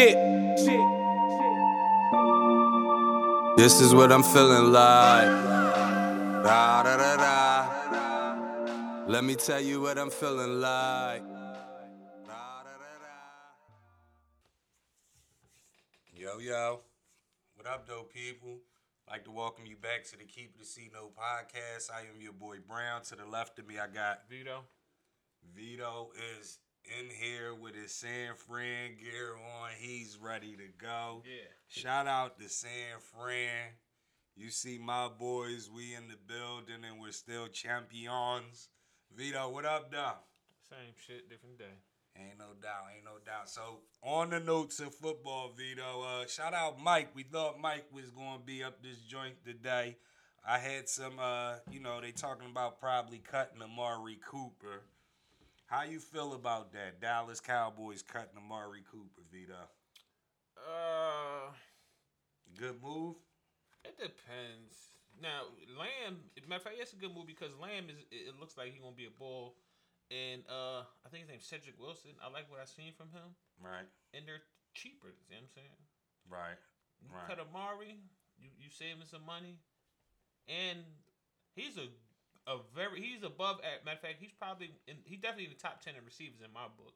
Shit. This is what I'm feeling like. Da, da, da, da. Let me tell you what I'm feeling like. Da, da, da, da. Yo, yo. What up, though, people? like to welcome you back to the Keep It See No podcast. I am your boy Brown. To the left of me, I got Vito. Vito is in here with his San Fran gear on. He's ready to go. Yeah. Shout out to San Fran. You see my boys, we in the building and we're still champions. Vito, what up, though? Same shit, different day. Ain't no doubt, ain't no doubt. So on the notes of football, Vito, uh, shout out Mike. We thought Mike was gonna be up this joint today. I had some, uh, you know, they talking about probably cutting Amari Cooper. How you feel about that? Dallas Cowboys cutting Amari Cooper, Vito. Uh, Good move. it depends. Now, Lamb, matter of fact, that's a good move because Lamb is. It looks like he's gonna be a bull, and uh, I think his name's Cedric Wilson. I like what I've seen from him, Right, and they're cheaper. You know what I'm saying? right, You Right. cut Amari, you you saving some money, and he's a a very he's above. At matter of fact, he's probably in, he's definitely in the top ten of receivers in my book,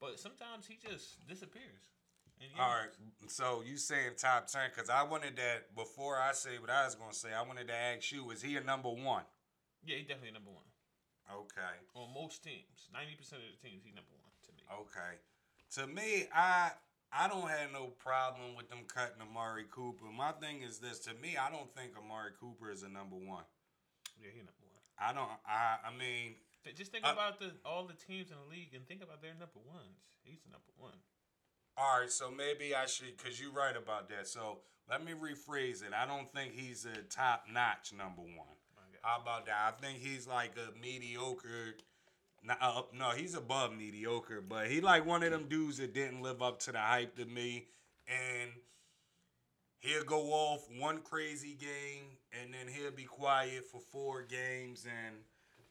but sometimes he just disappears. All right. So you saying top ten? Because I wanted that before I say what I was gonna say. I wanted to ask you: Is he a number one? Yeah, he's definitely number one Okay. on most teams. Ninety percent of the teams, he's number one to me. Okay. To me, I I don't have no problem with them cutting Amari Cooper. My thing is this: to me, I don't think Amari Cooper is a number one. Yeah, he's number one. I don't. I I mean, Just think Uh, about the all the teams in the league and think about their number ones. He's the number one. all right. So maybe I should, cause you're right about that. So let me rephrase it. I don't think he's a top notch number one. How about that? I think he's like a mediocre. No, uh, no, he's above mediocre, but he like one of them dudes that didn't live up to the hype to me, and he'll go off one crazy game, and then he'll be quiet for four games, and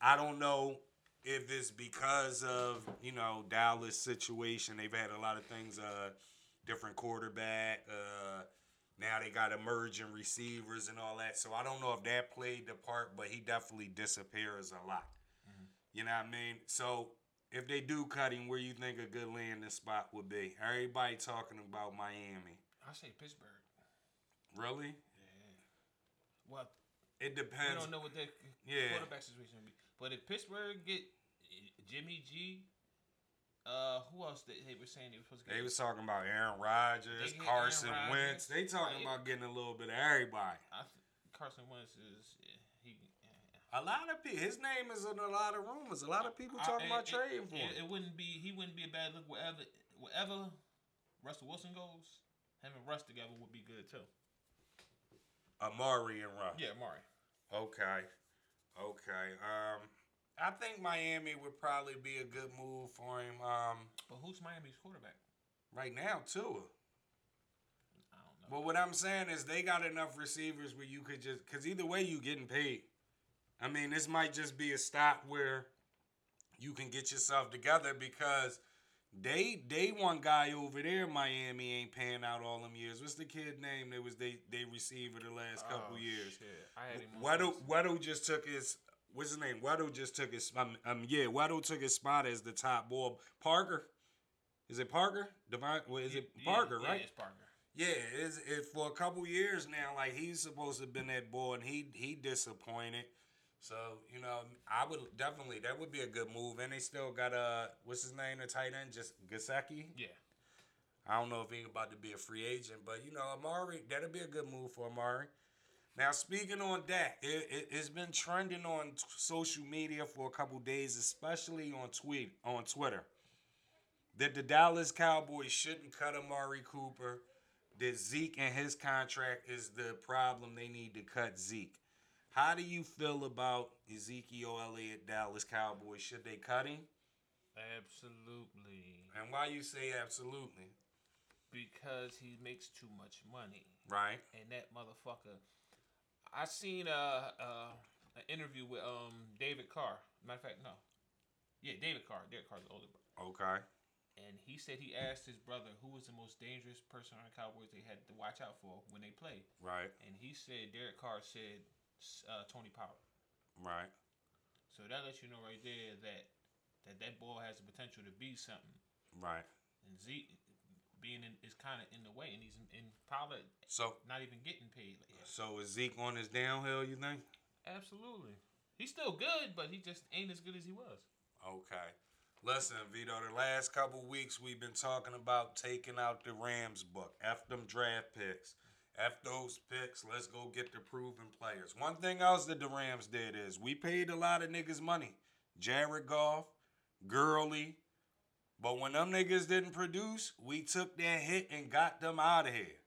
I don't know if it's because of you know Dallas situation. They've had a lot of things, uh, different quarterback. Uh, now they got emerging receivers and all that. So I don't know if that played the part, but he definitely disappears a lot. You know what I mean? So if they do cut him, where you think a good landing spot would be? Everybody talking about Miami. I say Pittsburgh. Really? Well, It depends. we don't know what their Yeah. quarterback situation will be. But if Pittsburgh get Jimmy G, uh, who else they, they were saying they were supposed to get? They was talking about Aaron Rodgers, Carson Aaron Wentz. They talking Right. about getting a little bit of everybody. I th- Carson Wentz is he. A lot of people. His name is in a lot of rumors. A lot of people talking I- about it- trading for it, him. it wouldn't be he wouldn't be a bad look wherever wherever Russell Wilson goes. Him and Russ together would be good too. Amari and Russ. Yeah, Mari. Okay. Okay. Um, I think Miami would probably be a good move for him. Um, But who's Miami's quarterback? right now too. I don't know. But what I'm saying is they got enough receivers where you could just because either way you getting paid. I mean, this might just be a stop where you can get yourself together because they they one guy over there, Miami ain't paying out all them years. What's the kid name that was they they receiver the last couple Oh, years? Shit. I had Waddle. Waddle just took his what's his name? Waddle just took his um, um yeah, Waddle took his spot as the top ball. Parker. Is it Parker? Divine well, is it Yeah, Parker, yeah, right? it's Parker. Yeah, it's it for a couple years now. Like he's supposed to have been that boy, and he he disappointed. So you know, I would definitely that would be a good move. And they still got a what's his name, the tight end, just Gesicki. Yeah. I don't know if he's about to be a free agent, but you know, Amari, that'll be a good move for Amari. Now, speaking on that, it, it, it's been trending on t- social media for a couple days, especially on tweet on Twitter, that the Dallas Cowboys shouldn't cut Amari Cooper. That Zeke and his contract is the problem. They need to cut Zeke. How do you feel about Ezekiel Elliott, Dallas Cowboys? Should they cut him? Absolutely. And why you say absolutely? Because he makes too much money. Right. And that motherfucker. I seen a, a an interview with um David Carr. Matter of fact, no. Yeah, David Carr. David Carr's the older brother. Okay. and he said he asked his brother who was the most dangerous person on the Cowboys they had to watch out for when they play, Right. and he said Derek Carr said uh, Tony Pollard. Right. So that lets you know right there that that that ball has the potential to be something. Right. And Zeke being in, is kind of in the way, and he's in, in Pollard So not even getting paid. That. so is Zeke on his downhill? You think? Absolutely, he's still good, but he just ain't as good as he was. Okay. Listen, Vito, the last couple weeks we've been talking about taking out the Rams book. F them draft picks. F those picks. Let's go get the proven players. One thing else that the Rams did is we paid a lot of niggas money. Jared Goff, Gurley. But when them niggas didn't produce, we took that hit and got them out of here.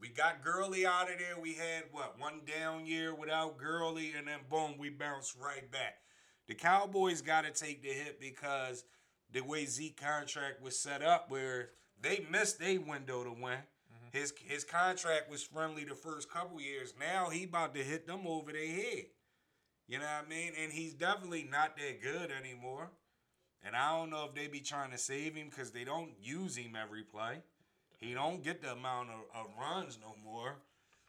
We got Gurley out of there. We had what one down year without Gurley, and then boom, we bounced right back. The Cowboys got to take the hit because the way Zeke contract was set up, where they missed a window to win. Mm-hmm. His his contract was friendly the first couple years. Now he about to hit them over their head. You know what I mean? And he's definitely not that good anymore. And I don't know if they be trying to save him because they don't use him every play. He don't get the amount of, of runs no more.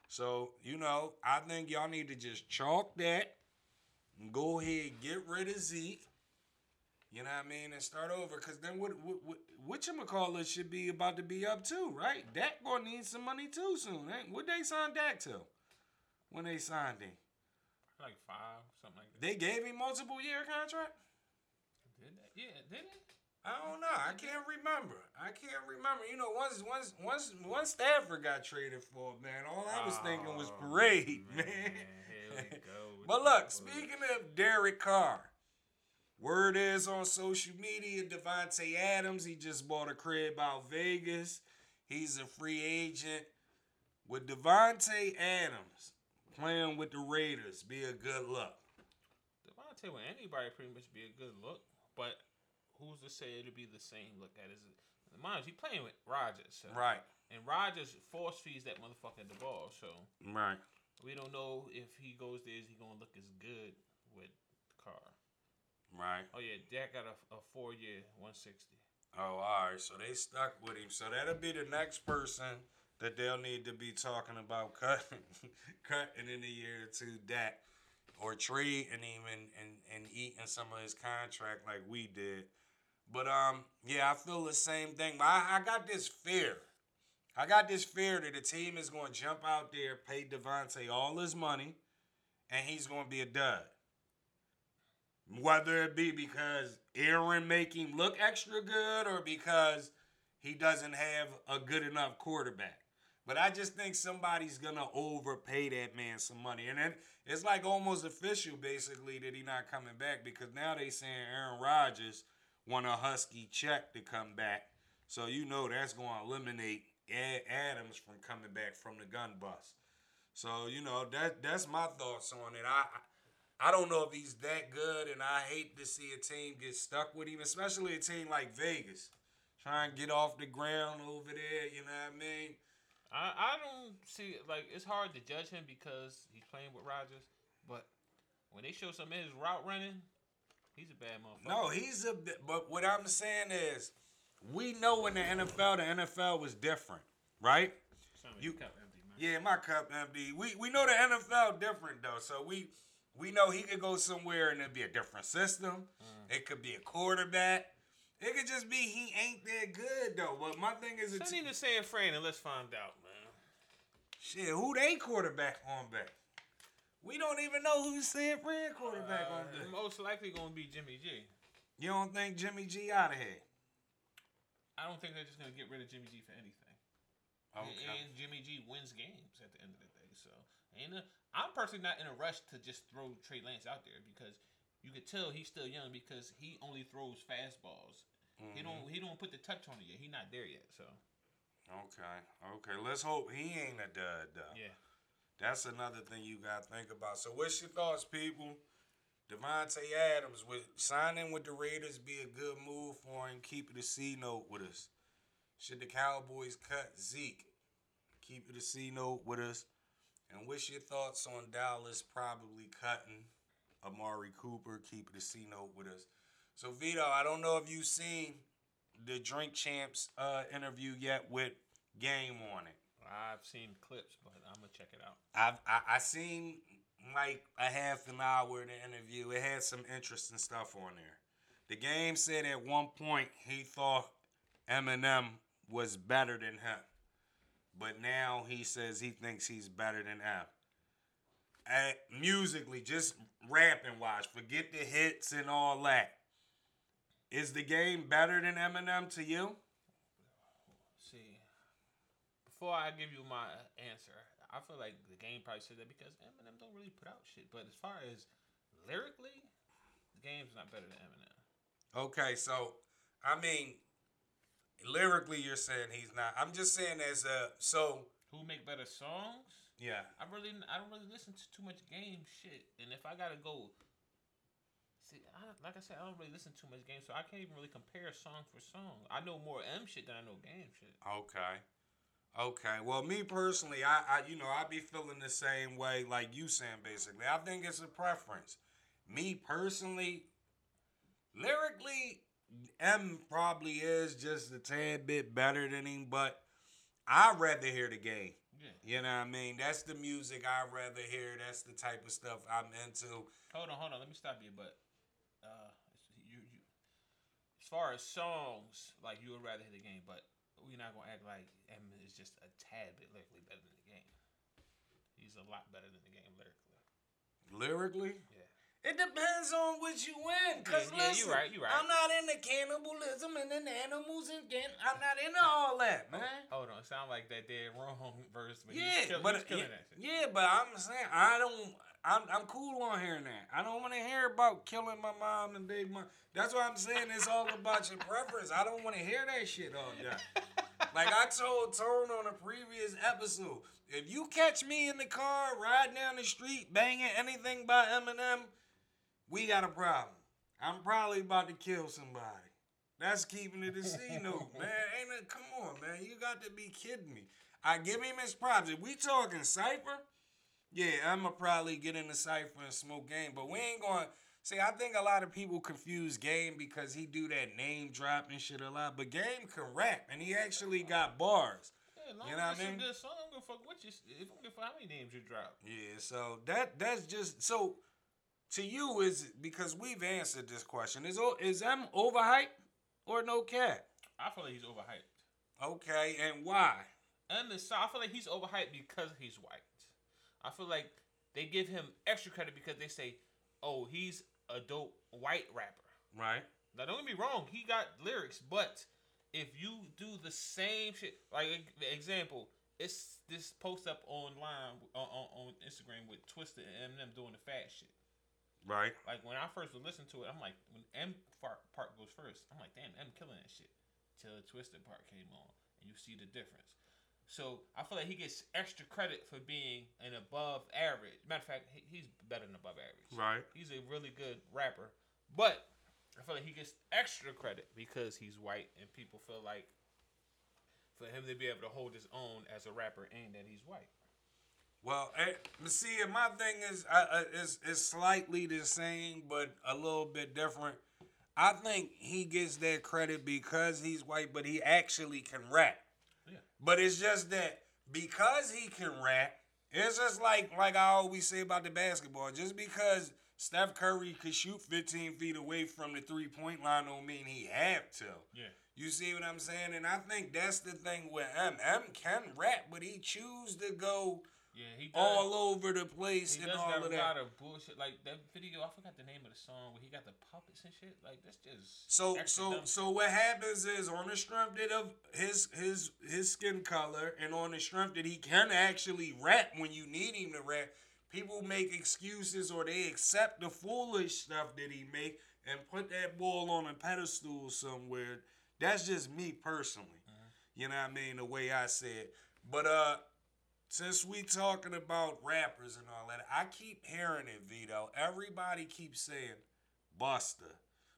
So, you know, I think y'all need to just chalk that and go ahead get rid of Zeke. You know what I mean? And start over. Because then what, what, what, whatchamacallit should be about to be up too, right? Dak going to need some money too soon. Ain't, what they signed Dak to? When they signed him? Like five, something like that. They gave him multiple year contract? Did they? Yeah, did they? I don't know. I can't remember. I can't remember. You know, once once once once Stafford got traded for, man, all I was thinking was Oh, parade, man. Here we go. But look, speaking of Derek Carr, word is on social media, Davante Adams, he just bought a crib out Vegas. He's a free agent. With Davante Adams playing with the Raiders, be a good look. Davante with anybody pretty much be a good look, but who's to say it'll be the same look at his? Mind you, he playing with Rodgers, so. Right, and Rodgers force feeds that motherfucker the ball, so right. we don't know if he goes there, is he gonna look as good with Carr? Right. Oh yeah, Dak got a, a four year one sixty. Oh, all right. So they stuck with him. So that'll be the next person that they'll need to be talking about cutting, cutting in a year or two. That or trading him and, and, and eating some of his contract like we did. But um, yeah, I feel the same thing. But I, I got this fear. I got this fear that the team is going to jump out there, pay Davante all his money, and he's going to be a dud. Whether it be because Aaron make him look extra good or because he doesn't have a good enough quarterback. But I just think somebody's gonna overpay that man some money. And it's like almost official basically that he not coming back because now they saying Aaron Rodgers want a husky check to come back. So you know that's gonna eliminate Ad- Adams from coming back from the gun bust. So you know that that's my thoughts on it. I I don't know if he's that good, and I hate to see a team get stuck with him, especially a team like Vegas, try and get off the ground over there. You know what I mean? I I don't see like it's hard to judge him because he's playing with Rodgers, but when they show some of his route running, he's a bad motherfucker. No, he's a. But what I'm saying is, we know in the NFL, the NFL was different, right? Some of you- you cup empty, man. Yeah, my cup empty. We we know the NFL different though, so we we know he could go somewhere and it'd be a different system. It could be a quarterback. It could just be he ain't that good though. But my thing is, it's Send him to San Fran and let's find out, man. shit. Who they quarterback on back? We don't even know who's San Fran quarterback on Uh, back. most likely gonna be Jimmy G. You don't think Jimmy G out of here? I don't think they're just gonna get rid of Jimmy G for anything. Okay. And Jimmy G wins games at the end of the day. So, and uh, I'm personally not in a rush to just throw Trey Lance out there because you could tell he's still young because he only throws fastballs. He don't he don't put the touch on it yet. He's not there yet. So Okay. Okay. Let's hope he ain't a dud though. yeah, That's another thing you got to think about. So, what's your thoughts, people? Davante Adams, would signing with the Raiders be a good move for him? Keep it a C note with us. Should the Cowboys cut Zeke? Keep it a C note with us. And what's your thoughts on Dallas probably cutting Amari Cooper? Keep the C note with us. So, Vito, I don't know if you've seen the Drink Champs uh, interview yet with Game on it. I've seen clips, but I'm gonna check it out. I've I, I seen like a half an hour of the interview. It had some interesting stuff on there. The game said at one point he thought Eminem was better than him, but now he says he thinks he's better than M. At, musically, just rapping wise, forget the hits and all that. Is the game better than Eminem to you? See, before I give you my answer, I feel like the game probably said that because Eminem don't really put out shit. But as far as lyrically, the game's not better than Eminem. Okay, so I mean, lyrically, you're saying he's not. I'm just saying as a so Who make better songs? yeah. I really, I don't really listen to too much game shit. And if I gotta go, see, I, like I said, I don't really listen to too much game, so I can't even really compare song for song. I know more M shit than I know game shit. Okay. Okay. Well, me personally, I, I you know, I be feeling the same way like you saying basically. I think it's a preference. Me personally, lyrically, M probably is just a tad bit better than him, but I'd rather hear the game. Yeah. You know what I mean? That's the music I'd rather hear. That's the type of stuff I'm into. Hold on, hold on. Let me stop you. But uh, you, you, as far as songs, like you would rather hear the game, but we're not gonna act like M is just a tad bit lyrically better than the game. He's a lot better than the game lyrically. Lyrically? Yeah. It depends on what you in. Cause Yeah, yeah, listen, you right, you right. I'm not into cannibalism and then animals and I'm not into all that, man. Hold on, sound like that dead wrong verse, but yeah, kill, but yeah, yeah, but I'm saying I don't. I'm I'm cool on hearing that. I don't want to hear about killing my mom and big mom. That's why I'm saying. It's all about your preference. I don't want to hear that shit all day. Like I told Tone on a previous episode, if you catch me in the car riding down the street banging anything by Eminem, we got a problem. I'm probably about to kill somebody. That's keeping it a C note, man. Ain't it? Come on, man. You got to be kidding me. I give him his props. If we talking cipher, yeah, I'ma probably get in the cipher and smoke game. But we ain't going. to See, I think a lot of people confuse Game because he do that name drop and shit a lot. But Game can rap, and he actually got bars. Yeah, long You know what I mean? a good song, I don't give a fuck what you. If I don't give how many names you drop. Yeah, so that that's just so. To you is because we've answered this question. Is is M overhyped or no cat? I feel like he's overhyped. Okay, and why? And the so I feel like he's overhyped because he's white. I feel like they give him extra credit because they say, "Oh, he's a dope white rapper." Right. Now, don't get me wrong, he got lyrics, but if you do the same shit, like the example, it's this post up online on, on, on Instagram with Twista and Eminem doing the fat shit. Right. Like when I first would listen to it, I'm like, when M part goes first, I'm like, damn, M killing that shit. Till the Twisted part came on, and you see the difference. So I feel like he gets extra credit for being an above average. Matter of fact, he's better than above average. Right. He's a really good rapper, but I feel like he gets extra credit because he's white, and people feel like for him to be able to hold his own as a rapper, and that he's white. Well, eh, see, my thing is, uh, is is slightly the same, but a little bit different. I think he gets that credit because he's white, but he actually can rap. Yeah. But it's just that because he can rap, it's just like like I always say about the basketball. Just because Steph Curry could shoot 15 feet away from the three point line don't mean he have to. Yeah. You see what I'm saying? And I think that's the thing with M. M can rap, but he choose to go Yeah, he does. all over the place He and does all got of a lot that. of bullshit. Like that video, I forgot the name of the song where he got the puppets and shit. Like that's just So so dumb so what happens is on the strength that of his his his skin color and on the strength that he can actually rap when you need him to rap, people make excuses or they accept the foolish stuff that he make and put that ball on a pedestal somewhere. That's just me personally. You know what I mean? The way I said. But uh since we talking about rappers and all that, I keep hearing it, Vito. Everybody keeps saying Busta.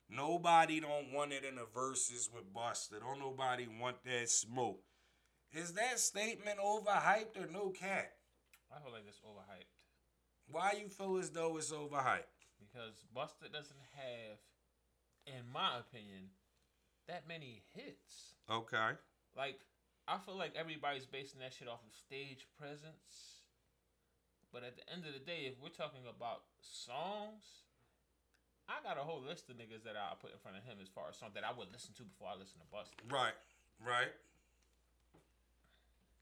Nobody don't want it in the verses with Busta. Don't nobody want that smoke. Is that statement overhyped or no cat? I feel like it's overhyped Why you feel as though it's overhyped? because Busta doesn't have, in my opinion, that many hits. Okay. Like, I feel like everybody's basing that shit off of stage presence. But at the end of the day, if we're talking about songs, I got a whole list of niggas that I put in front of him as far as songs that I would listen to before I listen to Busta. Right. Right.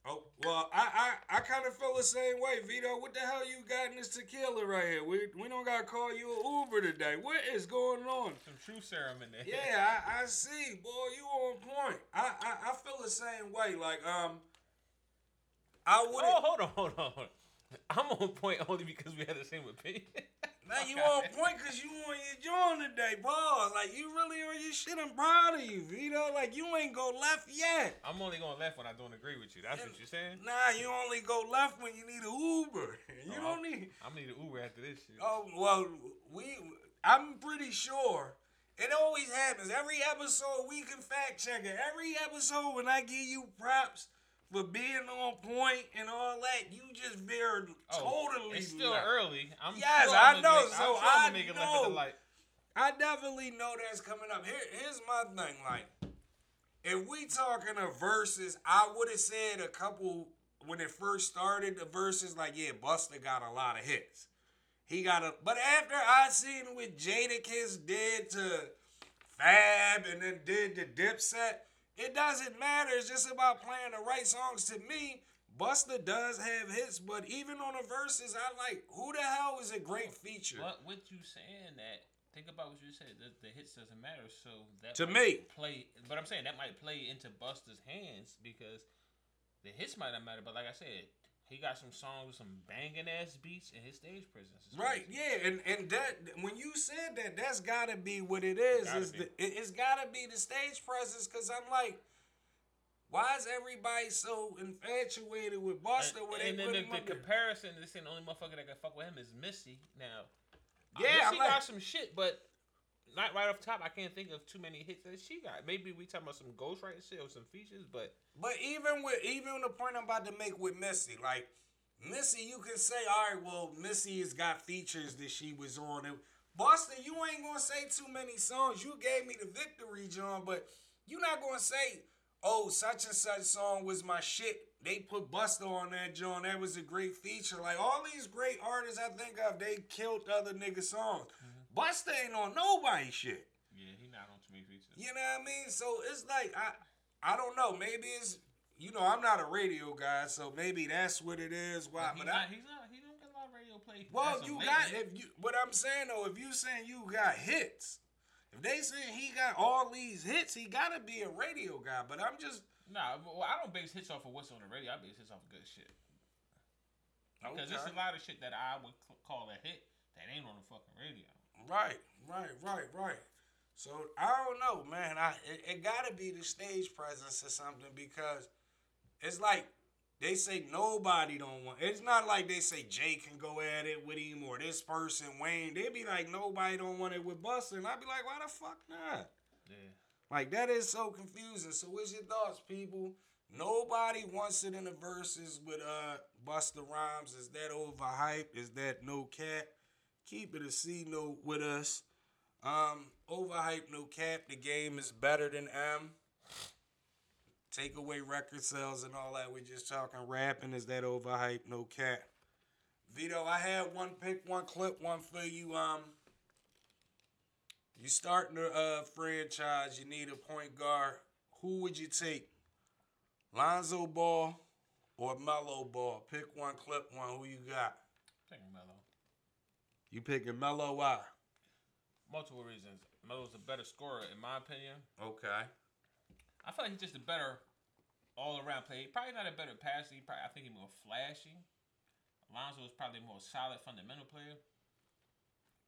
Oh well, I I, I kind of feel the same way, Vito. What the hell you got in this tequila right here? We we don't gotta call you an Uber today. What is going on? Some true serum in there. Yeah, I, I see, boy. You on point. I, I I feel the same way. Like um, I wouldn't. Oh, hold on, hold on. I'm on point only because we had the same opinion. Now you on point because you on your joint today, boss. Like you really on your shit. I'm proud of you, Vito. Like you ain't go left yet. I'm only going left when I don't agree with you. That's what you're saying. Nah, you only go left when you need an Uber. You Oh, don't need. I'm gonna need an Uber after this shit. Oh well, we. I'm pretty sure. It always happens. Every episode we can fact check it. Every episode when I give you props for being on point and all that, you just veered Oh, totally. It's still left. early. I'm Yes, I know, Make, so I I'm making left at the know. light. I definitely know that's coming up. Here, here's my thing. Like, if we talking of verses, I would have said a couple when it first started. The verses, like, yeah, Busta got a lot of hits. He got a, but after I seen what Jadakiss did to Fab and then did the Dipset, it doesn't matter. It's just about playing the right songs. To me, Busta does have hits, but even on the verses, I like who the hell is a great feature. But with you saying that, think about what you said. The, the hits doesn't matter. So that To me. play. But I'm saying that might play into Busta's hands because the hits might not matter. But like I said, he got some songs with some banging ass beats and his stage presence. Right, yeah, and and that when you said that, that's gotta be what it is. Be. the, it, it's gotta be the stage presence? Because I'm like, why is everybody so infatuated with Busta when they and then put the, him the comparison, this ain't the only motherfucker that can fuck with him is Missy. Now, Yeah, Missy like- got some shit, but not right off top. I can't think of too many hits that she got. Maybe we talking about some ghostwriting shit or some features, but But even with even the point I'm about to make with Missy, like Missy, you can say, all right, well, Missy has got features that she was on. And Busta, you ain't gonna say too many songs. You gave me the victory, John, but you're not gonna say, oh, such and such song was my shit. They put Busta on that John. That was a great feature. Like all these great artists I think of, they killed other niggas' songs. Busta ain't on nobody shit. yeah, he not on too many features. You know what I mean? So it's like I I don't know. Maybe it's you know I'm not a radio guy, so maybe that's what it is. Why? He But not, I, he's not. He don't get a lot of radio play. well, you got if you. What I'm saying though, if you saying you got hits, if they saying he got all these hits, he gotta be a radio guy. But I'm just Nah, well, I don't base hits off of what's on the radio. I base hits off of good shit. Because there's a lot of shit that I would call a hit that ain't on the fucking radio. Right, right, right, right. So I don't know, man. I it, it gotta be the stage presence or something because it's like they say nobody don't want. It's not like they say Jay can go at it with him or this person Wayne. They be like nobody don't want it with Busta, and I'd be like, why the fuck not? Yeah. Like that is so confusing. So what's your thoughts, people? Nobody wants it in the verses with uh Busta Rhymes. Is that overhyped? Is that no cap? Keep it a C note with us. Um, overhyped, no cap. The game is better than M. Take away record sales and all that. We're just talking rapping. Is that overhyped? No cap. Vito, I had one pick, one clip, one for you. Um, you starting a uh, franchise. You need a point guard. Who would you take? Lonzo Ball or Melo Ball? Pick one, clip one. Who you got? Take Melo. You picking Melo? Why? Multiple reasons. Melo's a better scorer, in my opinion. Okay. I feel like he's just a better all around player. Probably not a better passer. He probably, I think he's more flashy. Alonzo is probably a more solid fundamental player.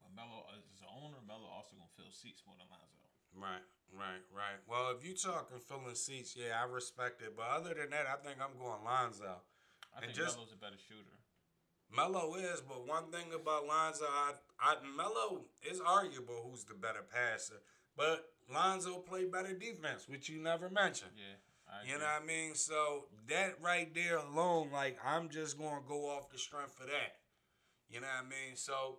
But Melo as his owner, Melo also gonna fill seats more than Lonzo. Right, right, right. Well, if you talking filling seats, yeah, I respect it. But other than that, I think I'm going Lonzo. I And think just- Melo's a better shooter. Melo is, but one thing about Lonzo, I, I Melo is arguable who's the better passer. But Lonzo played better defense, which you never mentioned. Yeah. You know what I mean? So that right there alone, like I'm just gonna go off the strength of that. You know what I mean? So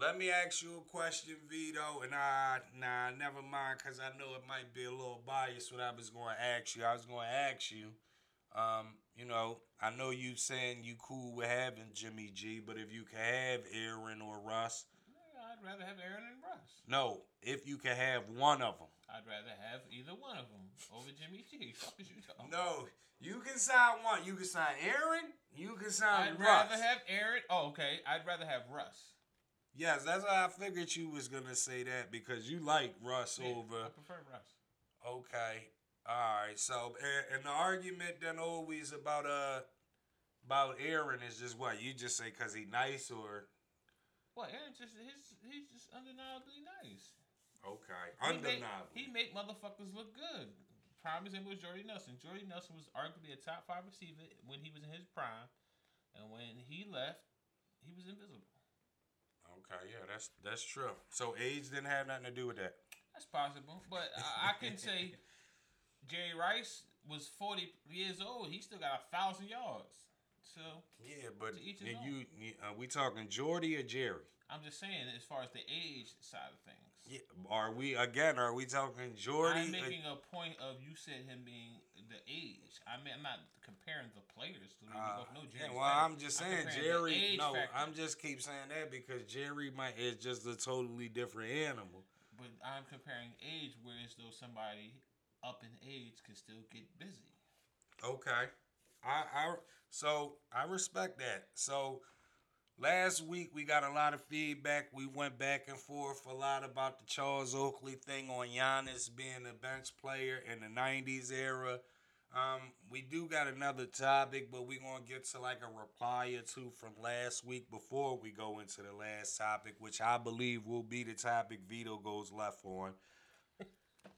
Let me ask you a question, Vito, and I nah, never mind, cause I know it might be a little biased. What I was going to ask you, I was going to ask you. Um, you know, I know you saying you cool with having Jimmy G, but if you can have Aaron or Russ, I'd rather have Aaron and Russ. no, if you can have one of them. I'd rather have either one of them over Jimmy G. Fuck you talking? No, you can sign one. You can sign Aaron. You can sign I'd Russ. rather have Aaron. Oh, okay. I'd rather have Russ. yes, that's why I figured you was gonna say that because you like Russ Yeah, over. I prefer Russ. Okay. All right. So, and, and the argument then always about uh about Aaron is just what you just say because he nice or Well, Aaron just his he's just undeniably nice. okay He undeniable. he make motherfuckers look good. Prime example was Jordy Nelson. Jordy Nelson was arguably a top five receiver when he was in his prime, and when he left, he was invisible. Okay, yeah, that's that's true. So age didn't have nothing to do with that. That's possible, but I, I can say Jerry Rice was forty years old. He still got a thousand yards. So Yeah, but To each his you, own. you, you uh, we talking Jordy or Jerry? I'm just saying, as far as the age side of things. Yeah, are we again? Are we talking Jordy? I'm making a point of you said him being the age. I mean, I'm not comparing the players. we Uh, both know yeah, well, better. I'm just saying the Jerry. No, factor. I'm just keep saying that because Jerry might is just a totally different animal. But I'm comparing age, whereas though somebody up in age can still get busy. Okay. I I so I respect that. So last week we got a lot of feedback. We went back and forth a lot about the Charles Oakley thing on Giannis being a bench player in the '90s era. Um, we do got another topic, but we're gonna get to like a reply or two from last week before we go into the last topic, which I believe will be the topic Vito goes left on.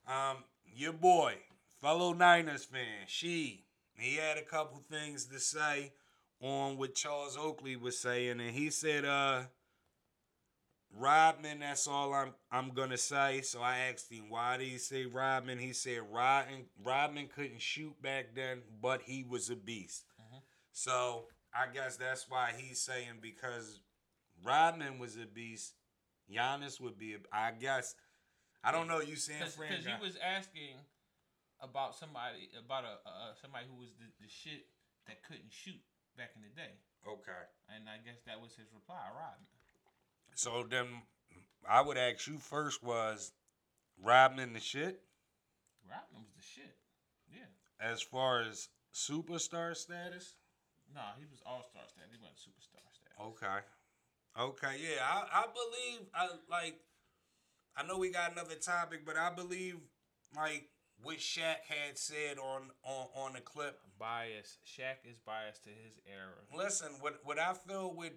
Um, your boy, fellow Niners fan, she, he had a couple things to say on what Charles Oakley was saying, and he said, uh, Rodman, that's all I'm I'm gonna say. So I asked him why did he say Rodman? He said Rodman Rodman couldn't shoot back then, but he was a beast. Mhm. So I guess that's why he's saying because Rodman was a beast, Giannis would be. A, I guess I don't know. You saying Because he was asking about somebody about a uh, somebody who was the, the shit that couldn't shoot back in the day, okay. and I guess that was his reply, Rodman. So then I would ask you first was Rodman the shit Rodman was the shit. Yeah. as far as superstar status? Nah, he was all star status. He wasn't superstar status. Okay. Okay, yeah. I, I believe I like I know we got another topic, but I believe like what Shaq had said on on, on the clip. Bias. Shaq is biased to his era. Listen, what what I feel with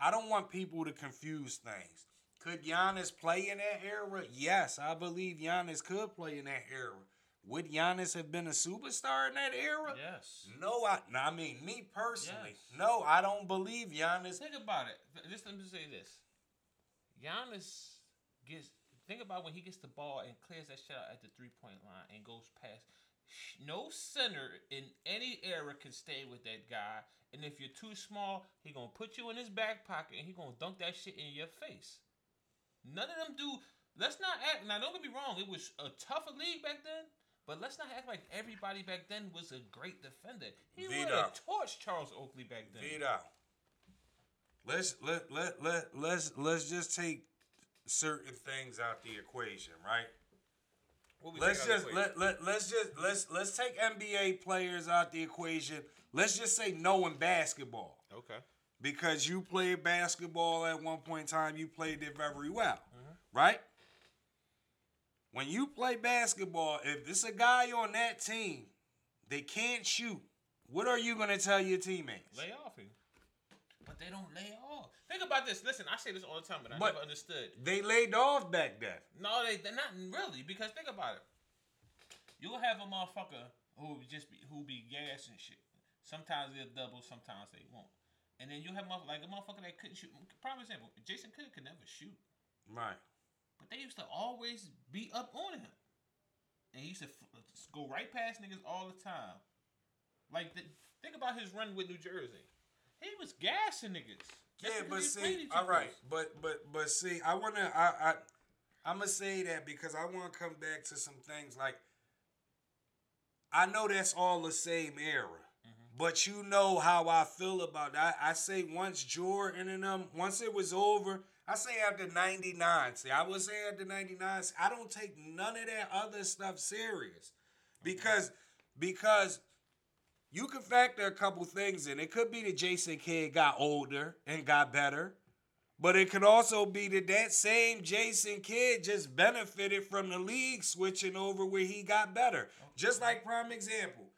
I don't want people to confuse things. Could Giannis play in that era? Yes, I believe Giannis could play in that era. Would Giannis have been a superstar in that era? Yes. No, I, no, I mean me personally. Yes. No, I don't believe Giannis. Think about it. Just let me say this. Giannis gets. Think about when he gets the ball and clears that shot at the three point line and goes past. No center in any era can stay with that guy. And if you're too small, he gonna put you in his back pocket and he gonna dunk that shit in your face. None of them do. Let's not act. Now, don't get me wrong. It was a tougher league back then. But let's not act like everybody back then was a great defender. He would have torched Charles Oakley back then. Vito. Let's let let let let's let's just take certain things out the equation, right? What we Let's just let, let let's just let's let's take NBA players out the equation. Let's just say no in basketball. Okay. Because you played basketball at one point in time, you played it very well. Mm-hmm. Right? When you play basketball, if it's a guy on that team they can't shoot, what are you gonna tell your teammates? Lay off him. But they don't lay off. Think about this. Listen, I say this all the time, but I But- never understood. They laid off back then. No, they they're not really because think about it. You'll have a motherfucker who just be who be gas and shit. Sometimes they'll double, sometimes they won't. And then you have motherf- like a motherfucker that couldn't shoot. Prime example: Jason Kidd could never shoot, Right. but they used to always be up on him, and he used to f- go right past niggas all the time. Like the, think about his run with New Jersey. He was gassing niggas. That's Yeah, but see, all right, but but but see, I wanna, I I, I'm gonna say that because I want to come back to some things like. I know that's all the same era, Mm-hmm. but you know how I feel about that. I, I say once Jordan and them, once it was over, I say after '99. See, I would say after '99. I don't take none of that other stuff serious, because because you can factor a couple things in. It could be that Jason Kidd got older and got better, but it could also be that that same Jason Kidd just benefited from the league switching over where he got better. Just like prime example,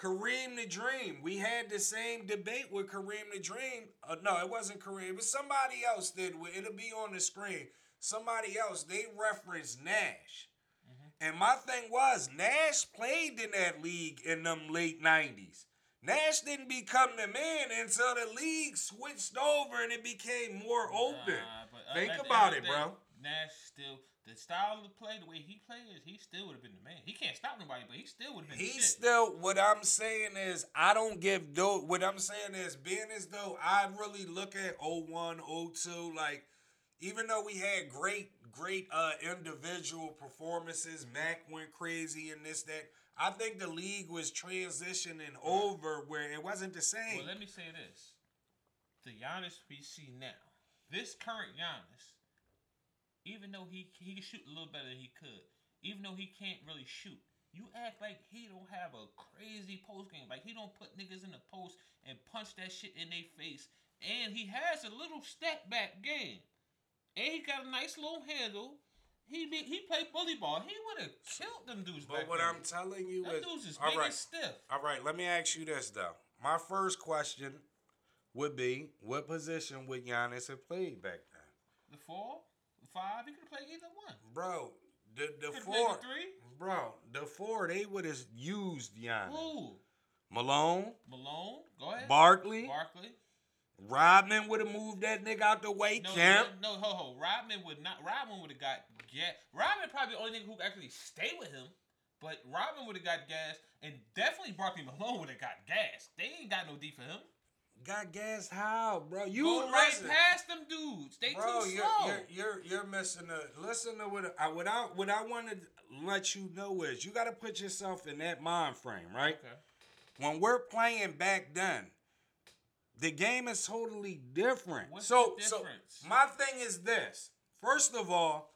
Kareem the Dream. We had the same debate with Kareem the Dream. Uh, no, it wasn't Kareem. It was somebody else did. It'll be on the screen. Somebody else. They referenced Nash. And my thing was, Nash played in that league in them late 90s. Nash didn't become the man until the league switched over and it became more open. Nah, but, uh, Think about it, day, bro. Nash still the style of the play, the way he plays, he still would have been the man. He can't stop nobody, but he still would have been. the He's still, what I'm saying is, I don't give, though, what I'm saying is, being as though I really look at 01, 02, like, even though we had great, great uh individual performances, Mac went crazy and this, that, I think the league was transitioning over where it wasn't the same. Well, let me say this: the Giannis we see now, this current Giannis, even though he he can shoot a little better than he could, even though he can't really shoot, you act like he don't have a crazy post game, like he don't put niggas in the post and punch that shit in their face, and he has a little step back game, and he got a nice little handle. He be, he played bully ball. He would have killed them dudes. but what. I'm telling you them is, dudes is all big right, and stiff. all right, let me ask you this, though. My first question would be, what position would Giannis have played back then? The four, the five, he could play either one. Bro, the the Could've four, the three. bro, the four they would have used Giannis. Who? Malone, Malone. Go ahead. Barkley, Barkley. Rodman would have moved that nigga out the way. No, Kemp, no, no, ho, ho. Rodman would not. Rodman would have got gas. Rodman probably the only nigga who actually stay with him. But Rodman would have got gas, and definitely Barkley Malone would have got gas. They ain't got no D for him. got gas how, bro? You Go right listen. past them dudes. They Bro, too you're, slow. you're you're you're missing a listen to what I what I what I want to let you know is you got to put yourself in that mind frame, right? okay. When we're playing back then, the game is totally different. What's so so my thing is this. First of all,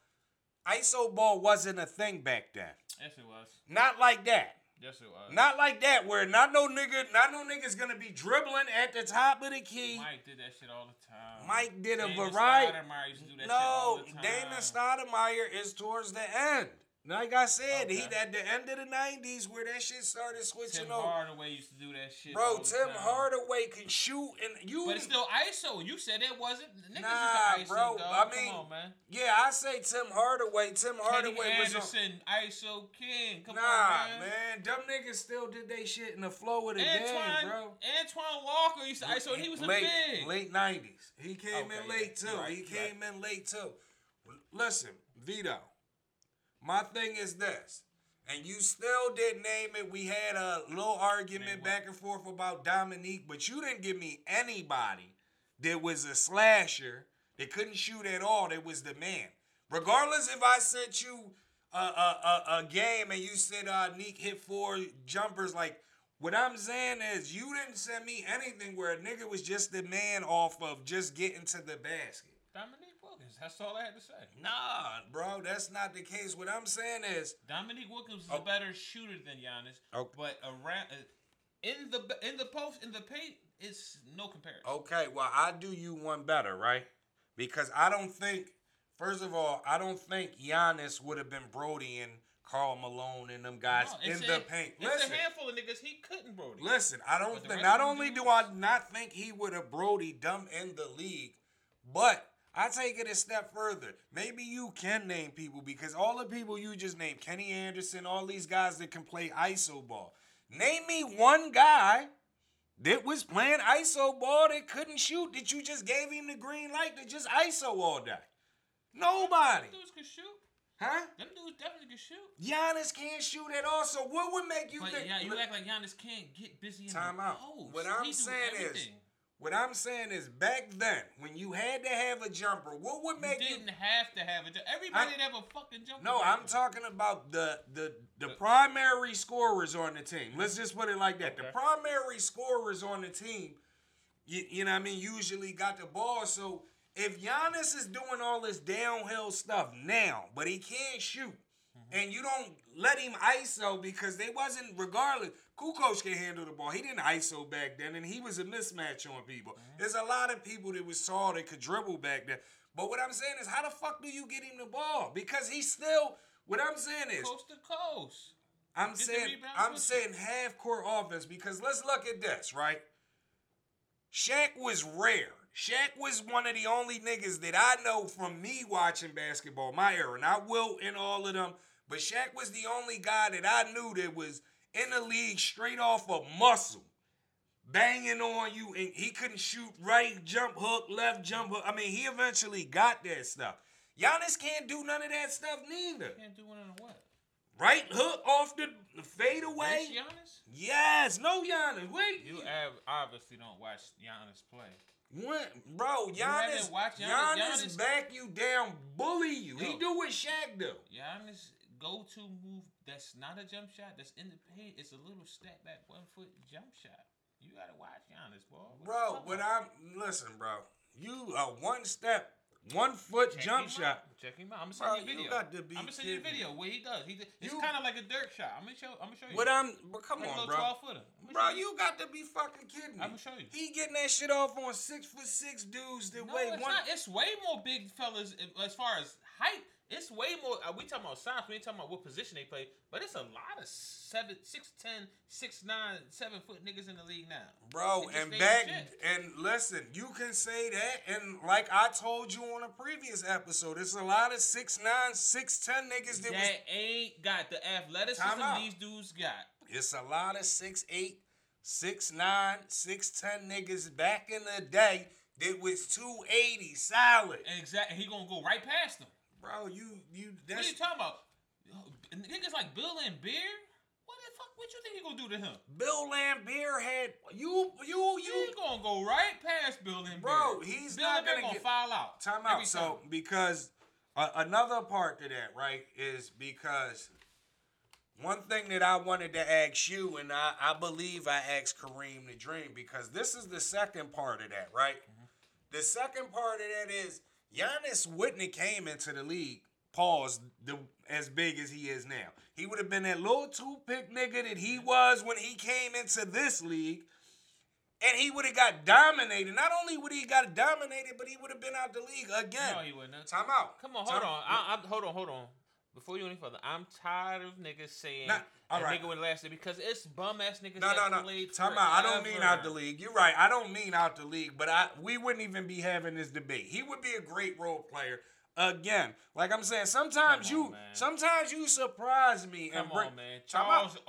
ISO ball wasn't a thing back then. Yes, it was. Not like that. Yes, it was. Not like that, where not no nigga, not no nigga's gonna be dribbling at the top of the key. Mike did that shit all the time. Mike did a Damon variety. Stoudemire used to do that shit all No, the time. Damon Stoudemire is towards the end. Like I said, he at the end of the '90s where that shit started switching Tim over. Tim Hardaway used to do that shit. Bro, Tim. Hardaway can shoot, and you. But it's still ISO. You said it wasn't. Niggas Nah, ISO, bro, dog. I mean, on, man. yeah, I say Tim Hardaway. Tim Hardaway Kenny was on. Anderson, ISO King. Come Nah, on, man. man, them niggas still did they shit in the flow of the Antoine, game, bro. Antoine Walker used to ISO, he was a late, big. late nineties. He came Okay, in late yeah, too. right, he came in late too. Listen, Vito. My thing is this, and you still didn't name it. We had a little argument back and forth about Dominique, but you didn't give me anybody that was a slasher that couldn't shoot at all. That was the man. Regardless if I sent you a, a, a, a game and you said uh, Neek hit four jumpers, like what I'm saying is you didn't send me anything where a nigga was just the man off of just getting to the basket. Dominique. That's all I had to say. Nah, bro, that's not the case. What I'm saying is, Dominique Wilkins is Oh. a better shooter than Giannis, Okay. but around uh, in the in the post in the paint, it's no comparison. okay, well, I do you one better, right? Because I don't think, first of all, I don't think Giannis would have been Brody and Carl Malone and them guys No, in it's the a- paint. It's Listen, a handful of niggas he couldn't, Brody. Listen, I don't think. Not only do I not think he would have Brody dumb in the league, but I take it a step further. Maybe you can name people because all the people you just named, Kenny Anderson, all these guys that can play ISO ball. Name me one guy that was playing ISO ball that couldn't shoot that you just gave him the green light to just ISO all day. Nobody. Them dudes can shoot. Huh? Them dudes definitely can shoot. Giannis can't shoot at all. So what would make you But think? yeah, you act like Giannis can't get busy in Time the out. post. What I'm He saying is-. What I'm saying is, back then, when you had to have a jumper, what would make you? didn't have to have a jumper? Everybody I- have a fucking jumper. No, I'm talking about the the the primary scorers on the team. Let's just put it like that. The primary scorers on the team, you, you know what I mean, usually got the ball. So if Giannis is doing all this downhill stuff now, but he can't shoot, and you don't let him ISO because they wasn't regardless. Kukoc can handle the ball. He didn't ISO back then, and he was a mismatch on people. Mm-hmm. There's a lot of people that was tall that could dribble back then. But what I'm saying is, how the fuck do you get him the ball? Because he's still. What I'm saying is, coast to coast. I'm Get saying I'm saying half court offense because let's look at this, right? Shaq was rare. Shaq was one of the only niggas that I know from me watching basketball, my era. Not Wilt and all of them, but Shaq was the only guy that I knew that was in the league straight off of muscle. Banging on you, and he couldn't shoot right, jump hook, left jump hook. I mean, he eventually got that stuff. Giannis can't do none of that stuff neither. Can't do one on what? Right hook off the fade away. Giannis? Yes, no Giannis. Wait, You obviously don't watch Giannis play. what, bro? Giannis, Giannis, Giannis- Giannis- back you down, bully you. He do what Shaq do. Giannis go to move that's not a jump shot, that's in the paint. It's a little step back one foot jump shot. You gotta watch Giannis, boy. What Bro, what? I'm listen, bro. You a one step, one foot Check jump shot. Out. Check him out. I'm gonna Bro, send you a you video. got to be I'm gonna send you a video where he does. He did, it's You- kind of like a dirt shot. I'm gonna show. I'm gonna show you. What I'm, but come like on, bro. 12 footer. Bro, you got to be fucking kidding me. I'ma show you. He getting that shit off on six foot six dudes that No, weigh it's one. not. It's way more big fellas as far as height. It's way more. Uh, we talking about size. We ain't talking about what position they play. But it's a lot of seven, six, ten, six, nine, seven foot niggas in the league now. Bro, and back and listen, you can say that, and like I told you on a previous episode, it's a lot of six nine, six ten niggas that That was. ain't got the athleticism these dudes got. It's a lot of six eight, six nine, six ten niggas back in the day that was two eighty solid. Exactly. He gonna go right past them. Bro, you you What are you talking about? Niggas like Bill Laimbeer. What the fuck? What you think he gonna do to him? Bill Laimbeer had you you You you. gonna go right past Bill and Bro, he's Bill not gonna gonna get- foul out. Time out. So because uh, another part to that, right, is because one thing that I wanted to ask you, and I, I believe I asked Kareem the Dream, because this is the second part of that, right? The second part of that is Giannis wouldn't have came into the league, pause, the, as big as he is now. He would have been that little two-pick nigga that he was when he came into this league. And he would have got dominated. Not only would he got dominated, but he would have been out the league again. No, he wouldn't. Time out. Come on, hold Time- on. I, I, hold on, hold on. Before you go any further, I'm tired of niggas saying Nah, all a right. nigga would last it because it's bum ass niggas No, no, no. Time out. I don't mean out the league. You're right. I don't mean out the league, but I we wouldn't even be having this debate. He would be a great role player. Again, like I'm saying, sometimes on, you man. sometimes you surprise me Come and bring on, man. Charles out.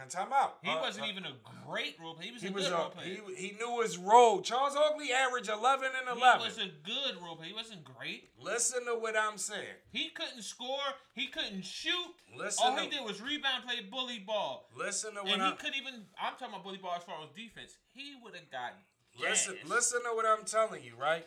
Oakley. Time out. He Uh, wasn't uh, even a great role player. He was He a was good a, role player. he, he knew his role. Charles Oakley averaged 11 and 11. He was a good role player. He wasn't great. Listen to what I'm saying. He couldn't score. He couldn't shoot. Listen All to- he did was rebound, play bully ball. Listen to what And I'm he couldn't even. I'm talking about bully ball as far as defense. He would have got. Listen, listen to what I'm telling you, right?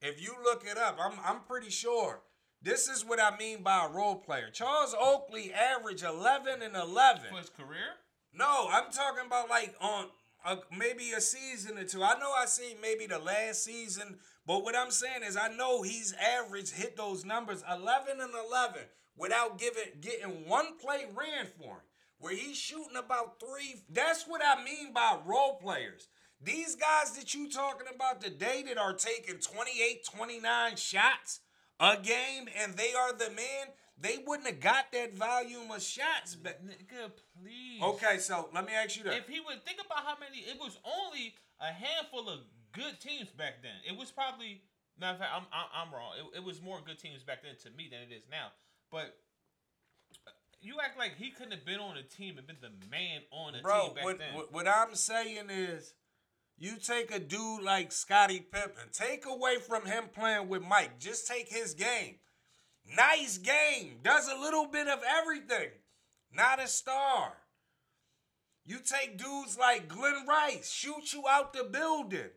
If you look it up, I'm I'm pretty sure this is what I mean by a role player. Charles Oakley averaged 11 and 11. for his career. No, I'm talking about like on a, maybe a season or two. I know I seen maybe the last season, but what I'm saying is I know he's averaged hit those numbers 11 and 11 without giving getting one play ran for him. Where he's shooting about three. That's what I mean by role players. These guys that you talking about today that are taking 28, 29 shots a game and they are the man, they wouldn't have got that volume of shots But Nigga, please. Okay, so let me ask you that. If he would think about how many, it was only a handful of good teams back then. It was probably matter of fact, I'm I'm, I'm wrong. It, it was more good teams back then to me than it is now. But uh, you act like he couldn't have been on a team and been the man on a Bro, team back what, then. what what I'm saying is, you take a dude like Scottie Pippen, take away from him playing with Mike, just take his game. Nice game, does a little bit of everything. Not a star. You take dudes like Glen Rice, shoot you out the building.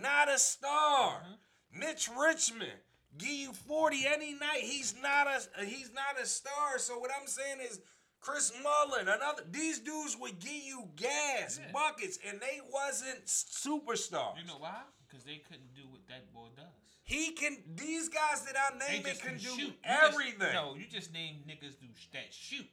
Not a star. Mm-hmm. Mitch Richmond, give you 40 any night. He's not a he's not a star. So what I'm saying is Chris Mullin, another these dudes would give you gas, Yeah. buckets, and they wasn't superstars. You know why? Because they couldn't do what that boy does. He can these guys that naming just can can do shoot. You everything. Just, no, you just named niggas do that shoot.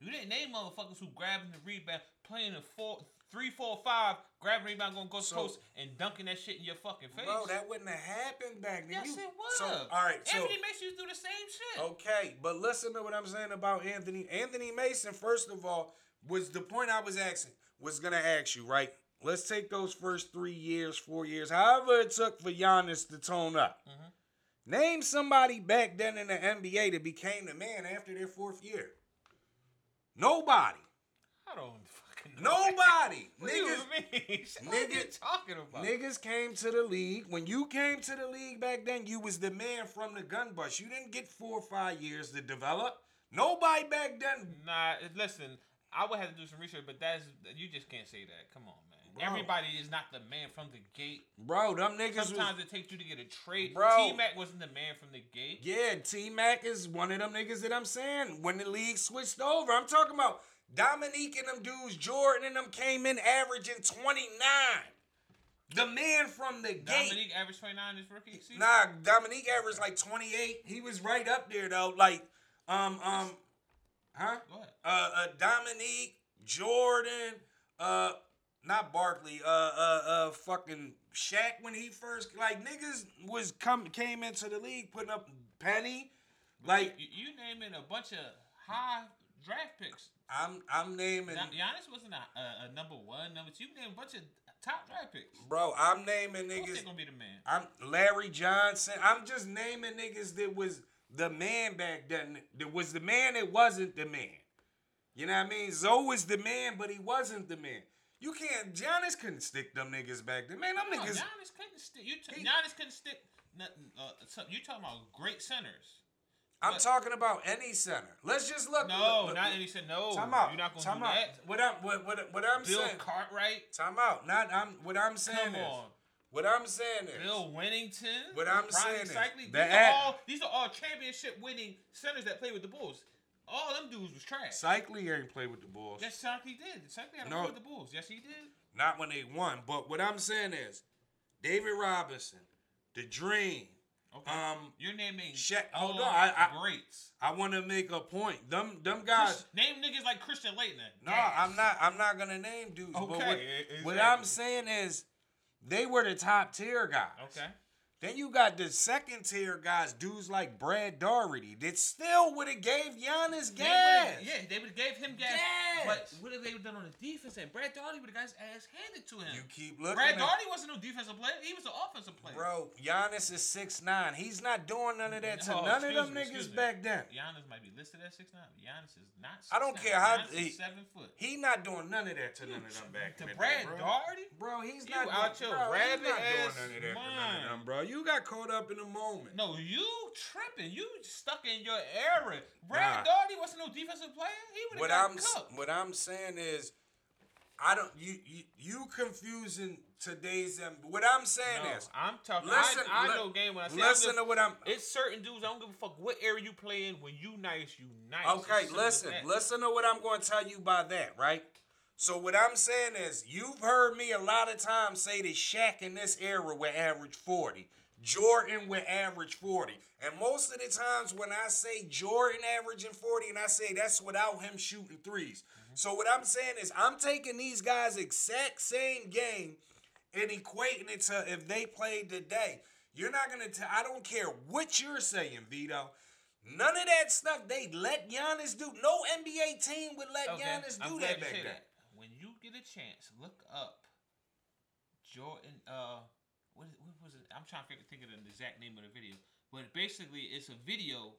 You didn't name motherfuckers who grabbing the rebound, playing the four, three, four, five, grabbing rebound, going coast to So- coast, and dunking that shit in your fucking face. Bro, that wouldn't have happened back then. yes, You- it was. So, all right, so Anthony Mason used to do the same shit. Okay, but listen to what I'm saying about Anthony. Anthony Mason, first of all, was the point I was asking, was gonna ask you, right? Let's take those first three years, four years, however it took for Giannis to tone up. Mhm. Name somebody back then in the NBA that became the man after their fourth year. Nobody. I don't. Nobody. What niggas, you mean? what are you niggas- talking about? Niggas came to the league. When you came to the league back then, you was the man from the gun bus. You didn't get four or five years to develop. Nobody back then. Nah, listen, I would have to do some research, but that's you just can't say that. Come on, man. Bro. Everybody is not the man from the gate. Bro, them niggas was Sometimes it takes you to get a trade. Bro. T Mac wasn't the man from the gate. Yeah, T Mac is one of them niggas that I'm saying when the league switched over. I'm talking about Dominique and them dudes, Jordan and them came in averaging 29. The man from the gate. Dominique averaged 29 this rookie season. Nah, Dominique averaged like 28. He was right up there though. Like, um, um, huh? Ahead. Uh, uh Dominique, Jordan, uh, not Barkley, uh, uh, uh, fucking Shaq when he first like niggas was come came into the league putting up Penny. Like you, you naming a bunch of high draft picks. I'm I'm naming Now, Giannis wasn't a, a, a number one, number two. You named a bunch of top draft picks. bro, I'm naming niggas they're gonna be the man. I'm Larry Johnson. I'm just naming niggas that was the man back then. That was the man that wasn't the man. You know what I mean? Zoe was the man, but he wasn't the man. You can't. Giannis couldn't stick them niggas back then. Man, them No, niggas. Giannis couldn't stick. You t- He- Giannis couldn't stick. Nothing, uh, you talking about great centers? I'm but- talking about any center. Let's just look. No, look, not look. any. Said no. Time out. You're not gonna Time do out. that. What I'm what what, what I'm Bill saying. Cartwright. Time out. Not I'm. What I'm saying Come is. on. What I'm saying is. Bill Wennington. What I'm Brian saying is these, the are all, these are all championship winning centers that play with the Bulls. All them dudes was trash. Cycli ain't played with the Bulls. Yes, Cycli did. Cycli had No. play with the Bulls. Yes, he did. Not when they won. But what I'm saying is, David Robinson, the Dream. Okay. Um, You're naming Shaq- hold on, I- I- greats. I want to make a point. Them them guys. Name niggas like Christian Laettner. No. I'm not. I'm not gonna name dudes. But what, Okay, e- what. I'm saying is, they were the top tier guys. Okay. Then you got the second tier guys, dudes like Brad Daugherty, that still would have gave Giannis They gas. would've- Yeah, they would have gave him gas. Gas. But what have they done on the defense? And Brad Daugherty would have got his ass handed to him. You keep looking. Brad at, Daugherty wasn't no defensive player. He was an offensive player. bro. Giannis is six nine. He's not doing none of that to Oh, none of them me, niggas back then. Giannis might be listed at six nine. Giannis is not. 6'9". I don't care how- Giannis he- seven foot. He not doing none of that to none of them back then. To Brad. Daugherty. Bro, he's not out doing, your rabbit ass none of that to none of mind. them, bro. You got caught up in the moment. No, you tripping. You stuck in your era. Brad Nah. Daugherty wasn't no defensive player. He would what have I'm got s- cooked. what I'm saying is, I don't you you, you confusing today's what I'm saying No, is I'm talking. listen, I, I know game when I say listen to what I'm It's certain dudes. I don't give a fuck what area you play in. When you nice, you nice. okay. It's simple as Listen, listen to what I'm going to tell you by that, right? So what I'm saying is, you've heard me a lot of times say that Shaq in this era would average 40. Jordan would average 40. And most of the times when I say Jordan averaging 40, and I say that's without him shooting 3s So what I'm saying is I'm taking these guys exact same game and equating it to if they played today. You're not gonna tell I don't care what you're saying, Vito. None of that stuff they let Giannis do. No NBA team would let Okay, Giannis do that back then. that. When you get a chance, look up Jordan. Uh, what, what was it? I'm trying to figure, think of the exact name of the video, but basically it's a video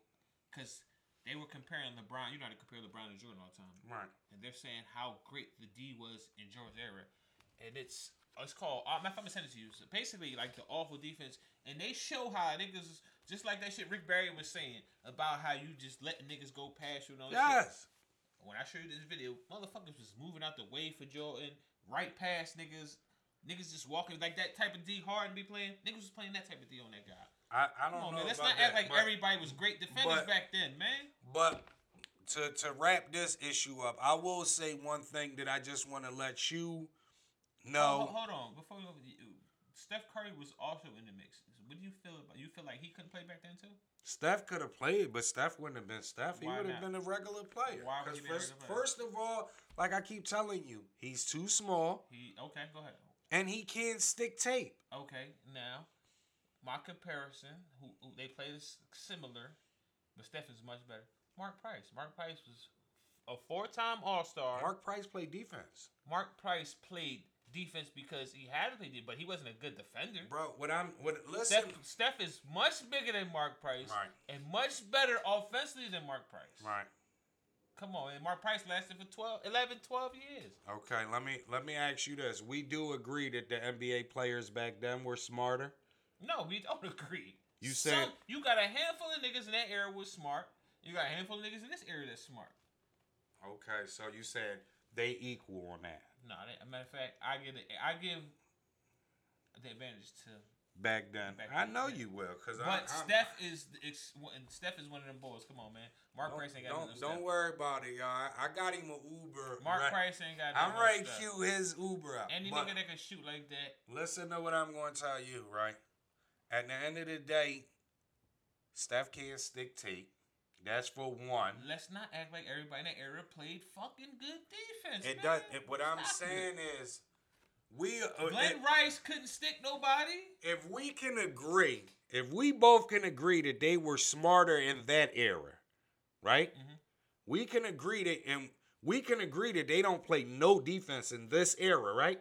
because they were comparing LeBron. You know how to compare LeBron and Jordan all the time, Right. and they're saying how great the D was in Jordan's era, and it's oh, it's called. Uh, I'm gonna send it to you. So basically, like the awful defense, and they show how niggas just like that shit Rick Barry was saying about how you just letting niggas go past you and all that shit. Yes. when I showed you this video, motherfuckers was moving out the way for Jordan, right past niggas. Niggas just walking like that type of D Harden be playing. Niggas was playing that type of D on that guy. I, I don't on, know. man. Let's not that, act like but- everybody was great defenders but- back then, man. But to to wrap this issue up, I will say one thing that I just want to let you Oh, know. ho- hold on. Before we go, you- Steph Curry was also in the mix. What do you feel about? You feel like he couldn't play back then too? Steph could have played, but Steph wouldn't have been Steph. He would have been a regular player. Why would he first, regular player? first of all, like I keep telling you, he's too small He okay. Go ahead. And he can't stick tape. Okay, now my comparison, who, who they play this similar, but Steph is much better. Mark Price. Mark Price was a four-time All-Star. Mark, Mark Price played defense, Mark Price played defense because he had to play defense, but he wasn't a good defender. bro. What I'm what listen, Steph, Steph is much bigger than Mark Price Right. and much better offensively than Mark Price. right? Come on, and Mark Price lasted for 12, 11, 12 years. Okay, let me let me ask you this: We do agree that the NBA players back then were smarter. No, we don't agree. You Some- said- you got a handful of niggas in that era was smart. You got a handful of niggas in this era that's smart. Okay, so you said they equal on that No, a matter of fact, I give it. I give the advantage to. Back then. Back I know you will, cause But I, I'm- Steph is ex, Steph is one of them boys. Come on, man. Mark Price ain't got don't, no don't, don't worry about it, y'all. I, got him an Uber. Mark right- Price ain't got. I'm no to cue his Uber up. Any nigga that can shoot like that. listen to what I'm going to tell you, right? At the end of the day, Steph can't stick tape. That's for one. Let's not act like everybody in that era played fucking good defense. It man. does. It, what I'm saying is, we. Uh, Glen if- Rice couldn't stick nobody. if we can agree, if we both can agree that they were smarter in that era, right? Mhm. We can agree that, and we can agree that they don't play no defense in this era, right?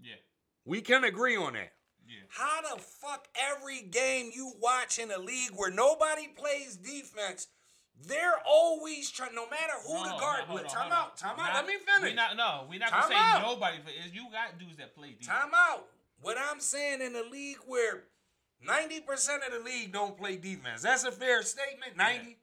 Yeah, We can agree on that. yeah. How the fuck every game you watch in a league where nobody plays defense, they're always trying, no matter who No, the guard. Wait, on, time out, time We out. not- Let me We finish. not no, we're not Time gonna say out. nobody. For, is you got dudes that play defense. Time out. What I'm saying in a league where 90% of the league don't play defense. That's a fair statement. 90.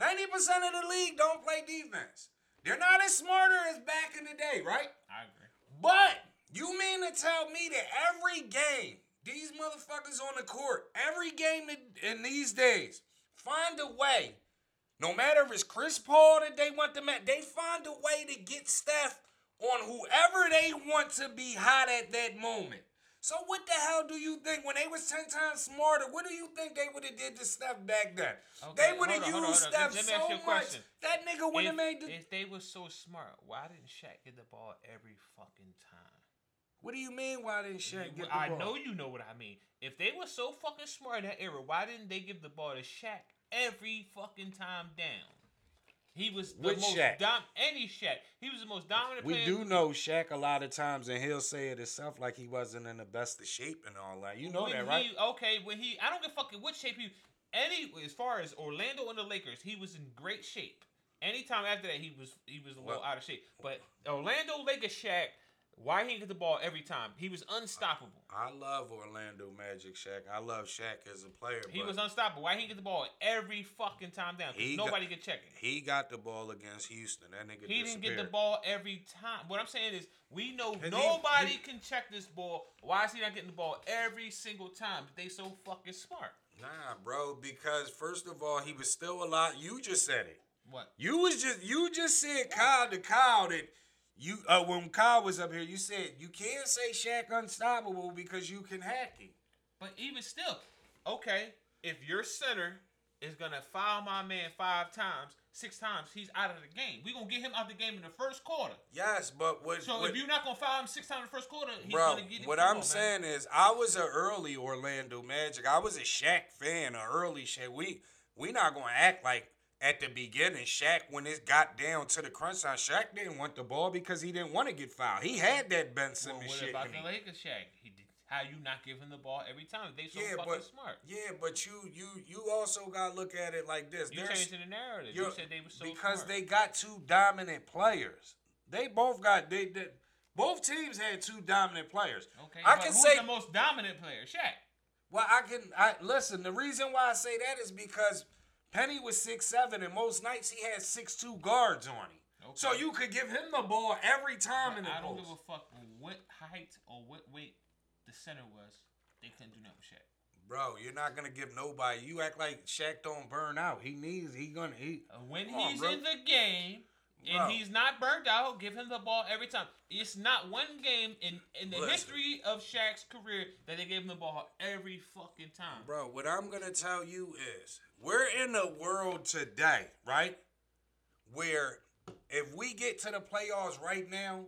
90% of the league don't play defense. They're not as smarter as back in the day, right? I agree. But you mean to tell me that every game, these motherfuckers on the court, every game in these days, find a way, no matter if it's Chris Paul that they want to match, they find a way to get Steph on whoever they want to be hot at that moment. So what the hell do you think when they was ten times smarter? What do you think they would have did to Steph back then? Okay, they would have on, hold on, used hold on. Steph Let me ask so much question. that nigga would have made the. if they were so smart, why didn't Shaq get the ball every fucking time? what do you mean? Why didn't Shaq You- get the I ball? I know you know what I mean. If they were so fucking smart in that era, why didn't they give the ball to Shaq every fucking time down? He was the Which most Shaq? dom- any Shaq. He was the most dominant We player. do know Shaq a lot of times, and he'll say it himself like he wasn't in the best of shape and all that. You know when that, right? He, okay, when he, I don't give a fuck in what shape he. Any as far as Orlando and the Lakers, he was in great shape. Anytime after that, he was he was a little Well- out of shape. But Orlando Lakers Shaq, why he didn't get the ball every time? He was unstoppable. I love Orlando Magic Shaq. I love Shaq as a player. He was unstoppable. Why he didn't get the ball every fucking time down? Because He got- nobody could check it. he got the ball against Houston. That nigga He didn't get the ball every time. What I'm saying is, we know And nobody he- can check this ball. Why is he not getting the ball every single time? They so fucking smart. Nah, bro. Because first of all, he was still a lot. You just said it. What? You was just you just said Kyle to Kyle that you uh, when Kyle was up here. You said you can't say Shaq unstoppable because you can hack him. But even still, okay, if your center is gonna foul my man five times, six times, he's out of the game. We gonna get him out of the game in the first quarter. Yes, but what? So what, if you're not gonna foul him six times in the first quarter, he's Bro, gonna get it. what I'm on, man. saying is, I was an early Orlando Magic. I was a Shaq fan, an early Shaq. We we not gonna act like at the beginning, Shaq when it got down to the crunch time, Shaq didn't want the ball because he didn't want to get fouled. He had that Ben Well, what shit. about in the. Lakers, Shaq? He did, how you not give him the ball every time? They so Yeah, fucking but smart. yeah, but you you you also gotta look at it like this. You There's- changing the narrative. You said they were so because smart. they got two dominant players. They both got they, they both teams had two dominant players. Okay, I can who's say the most dominant player? Shaq. Well, I can. I listen. The reason why I say that is because Penny was six seven, and most nights he had six two guards on him. Okay. So you could give him the ball every time in the I don't post. give a fuck what height or what weight the center was. They couldn't do nothing with Shaq. Bro, you're not gonna give nobody. You act like Shaq don't burn out. He needs. He gonna. He. Uh, When on, he's bro. in the game and Bro. he's not burnt out, give him the ball every time. It's not one game in, in the Listen. history of Shaq's career that they gave him the ball every fucking time. Bro, what I'm gonna tell you is we're in a world today, right? Where if we get to the playoffs right now,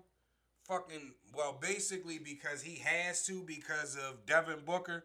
fucking well, basically because he has to because of Devin Booker.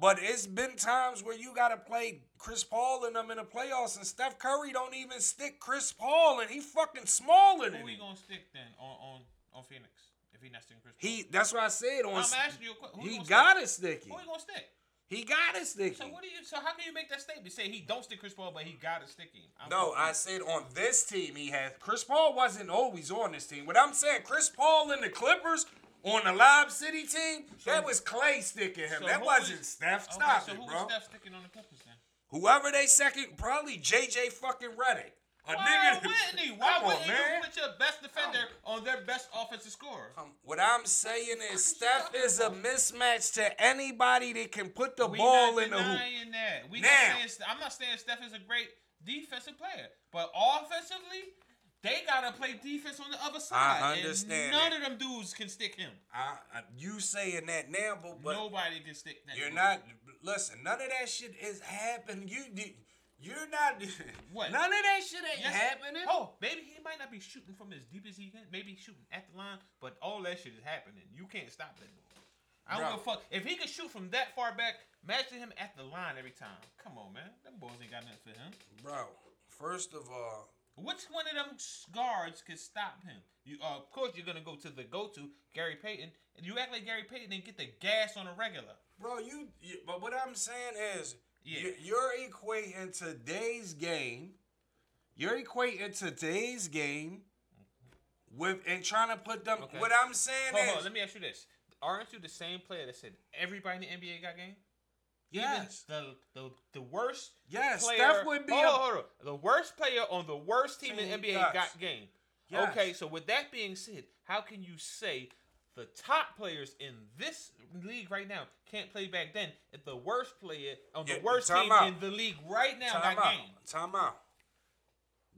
But it's been times where you gotta play Chris Paul and them in the playoffs, and Steph Curry don't even stick Chris Paul, and he fucking smaller than Who we him. gonna stick then on on, on Phoenix if he not sticking Chris Paul? He that's what I said on. I'm asking you a question. Who he gonna got stick? it sticky. Who he gonna stick? He got it sticky. So what do you? So how can you make that statement? Say he don't stick Chris Paul, but he got to stick him. I'm No, I confused. said on this team he has. Chris Paul wasn't always on this team. What I'm saying, Chris Paul and the Clippers on the Lob City team, So- that was Klay sticking him. So that wasn't is- Steph. Okay, Stop so it, who bro. was Steph sticking on the Clippers then? Whoever they second, probably JJ fucking Redick. A Why nigga. wouldn't he? Why Come wouldn't man. you put your best defender on their best offensive scorer? Um, what I'm saying is Steph is a mismatch to anybody that can put the We ball not in the hoop. denying that. We Now. not saying, I'm not saying Steph is a great defensive player, but offensively, they gotta play defense on the other side. I understand And none that. of them dudes can stick him. I, I, you saying that now, but, but Nobody can stick that. You're dude. not. Listen, none of that shit is happening. You, you- you're not. What? None of that shit ain't Yes. happening. Oh, maybe he might not be shooting from as deep as he can. Maybe he's shooting at the line, but all that shit is happening. You can't stop that ball. I don't give a fuck. If he can shoot from that far back, imagine him at the line every time. Come on, man. Them boys ain't got nothing for him. Bro, first of all, Which one of them guards can stop him? You, uh, of course, you're gonna go to the go-to Gary Payton, and you act like Gary Payton and get the gas on a regular. bro, you. you but what I'm saying is, Yeah. you, you're equating today's game. You're equating today's game with and trying to put them. Okay. What I'm saying Hold is, on, let me ask you this: Aren't you the same player that said everybody in the NBA got game? Yes, Even the the the worst yes, player. Steph would be. hold a, on, hold. The worst player on the worst team in NBA does. got game. Yes. Okay, so with that being said, how can you say the top players in this league right now can't play back then if the worst player on the Yeah, worst team out. in the league right now Time got out. game? Time out.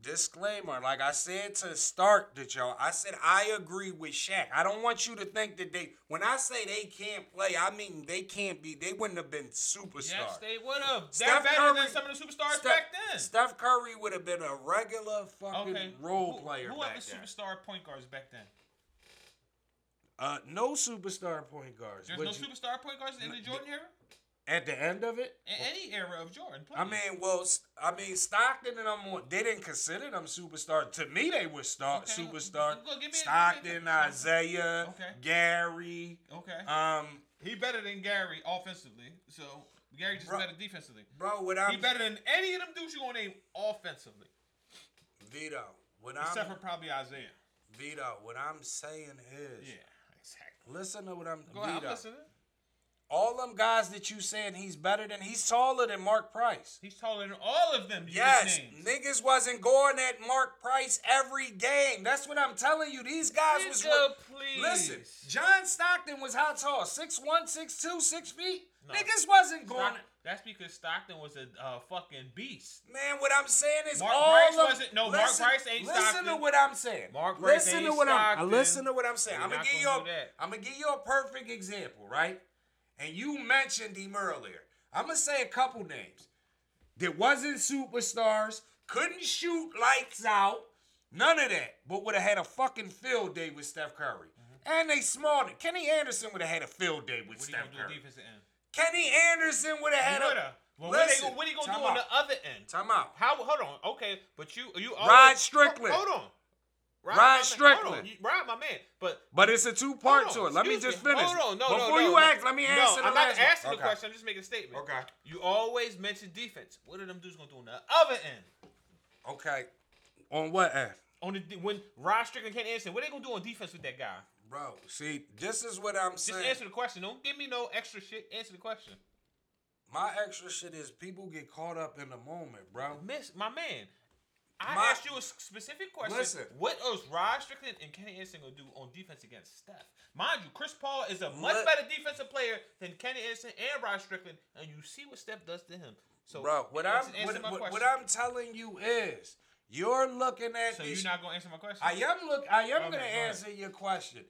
Disclaimer, like I said to start that y'all, I said I agree with Shaq. I don't want you to think that they when I say they can't play, I mean they can't be they wouldn't have been superstars. Yes, they would have. They're Steph better Curry- than some of the superstars Steph, back then. Steph Curry would have been a regular fucking okay, role Who- player Who back the superstar point guards back then? Uh, no superstar point guards. There's no you- superstar point guards in the Jordan era. At the end of it, In any era of Jordan. I mean, well, I mean Stockton and them. They didn't consider them superstar. To me, they were star Okay, superstar. go- go give me a- Stockton, a- Isiah, Okay. Gary. okay. Um, He better than Gary offensively. So Gary just Bro- better defensively. bro, what I'm He better than any of them dudes you gonna name offensively. Vito, what Except I'm for probably Isiah. Vito, what I'm saying is, Yeah, exactly. listen to what I'm. Go ahead, I'm listening. All them guys that you saying he's better than, he's taller than Mark Price. He's taller than all of them. Yes, niggas wasn't going at Mark Price every game. That's what I'm telling you. These guys was. Nigga, please. Listen, John Stockton was how tall? 6'1", 6'2", 6 feet? No. Niggas wasn't going. That's because Stockton was a uh, fucking beast. Man, what I'm saying is Mark all Price of, wasn't- no, Mark Price ain't Listen to what I'm saying. Mark Price listen ain't to what I'm. Stockton. Listen to what I'm saying. We're I'm gonna give you. gonna A, do that. I'm gonna give you a perfect example, right? And you mentioned him earlier. I'm gonna say a couple names that wasn't superstars, couldn't shoot lights out, none of that, but would have had a fucking field day with Steph Curry. Mm-hmm. And they small. Kenny Anderson would have had a field day with What Steph gonna Curry. Kenny Anderson would have had a. Well, Listen, gonna, what he gonna time do on the other end? Time out. How? Hold on. Okay, but you you Always, Rod Strickland. Hold on. Rod, Rod my man- hold Strickland. You- Rod, my man. But But it's a two part to it. Let me just finish. Hold on. No, no, Before no, you no. ask, let me no, answer the I'm not asking the Okay. question. I'm just making a statement. Okay. You always mention defense. What are them dudes gonna do on the other end? Okay. On what end? On the when Rod Strickland can't answer, what are they gonna do on defense with that guy? Bro, see, this is what I'm saying. Just answer the question. Don't give me no extra shit. Answer the question. My extra shit is people get caught up in the moment, bro. Miss my man. I My- asked you a specific question. Listen. What is Rod Strickland and Kenny Anderson gonna do on defense against Steph? Mind you, Chris Paul is a much Let- better defensive player than Kenny Anderson and Rod Strickland, and you see what Steph does to him. So, Bro, what I'm what, what, what. I'm telling you is you're looking at So this you're not gonna answer my question? I am look. I am Okay, gonna answer your question.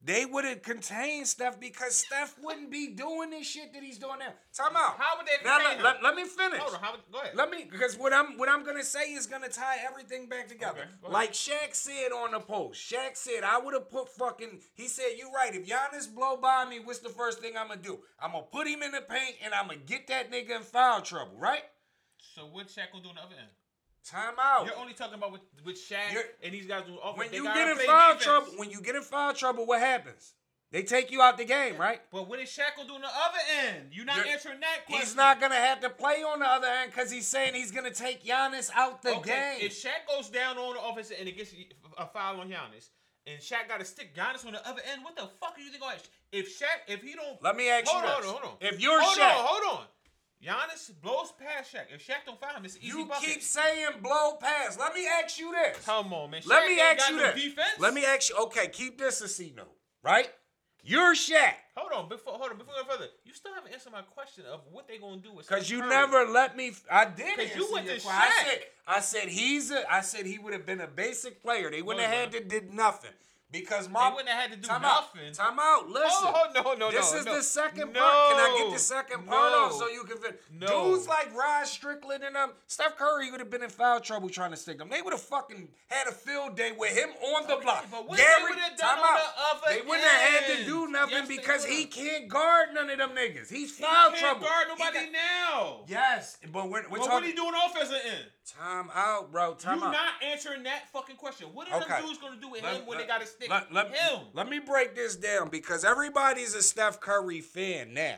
They wouldn't contain Steph because Steph wouldn't be doing this shit that he's doing now. Time out. How would they Now, let, let, let me finish. Hold on, how, go ahead. Let me because what I'm what I'm gonna say is gonna tie everything back together. Okay, like Shaq said on the post. Shaq said I would have put fucking. He said you're right. If Giannis blow by me, what's the first thing I'm gonna do? I'm gonna put him in the paint and I'm gonna get that nigga in foul trouble. Right? so what Shaq gonna do on the other end? Time out. You're only talking about with, with Shaq You're- and these guys do offense. when you get in foul defense. trouble, when you get in foul trouble, what happens? They take you out the game, right? But what is Shaq gonna do on the other end? You're not You're- answering that question. He's not gonna have to play on the other end because he's saying he's gonna take Giannis out the okay, game. If Shaq goes down on the offense and it gets a foul on Giannis, and Shaq got to stick Giannis on the other end, what the fuck are you think? If Shaq, if he don't, Let me ask hold you on, this: hold on, hold on. If you're hold Shaq, on, hold on. Giannis blows past Shaq. If Shaq don't foul him, it's easy you bucket. keep saying blow pass. Let me ask you this. Come on, man. Let me ask you no this. Defense. Let me ask you. Okay, keep this a C note, right? You're Shaq hold on before hold on before we go further. You still haven't answered my question of what they're gonna do with because you Curry. never let me. I did. 'Cause you went to question. I said, I said he's a. I said he would have been a basic player. They wouldn't No, have had to did nothing because my. They wouldn't have had to do time nothing. Out, time out. Listen. Oh, no, no, no. This no, is no. the second No. part. Can I get the second part No. off so you can finish? No. Dudes like Rod Strickland and um, Steph Curry would have been in foul trouble trying to stick them. They would have fucking had a field day with him on the Okay, block. but what Gary, they time out. the They wouldn't have had to do nothing Yes, because he can't guard none of them niggas. He's foul He can't trouble. guard nobody got- now. Yes, but we're, we're But what talking. are you doing offensive end? Time out, bro. Time out. you out. not answering that fucking question. What are Okay. them dudes gonna do with him when they gotta stick let, let, him? Let me break this down because everybody's a Steph Curry fan now,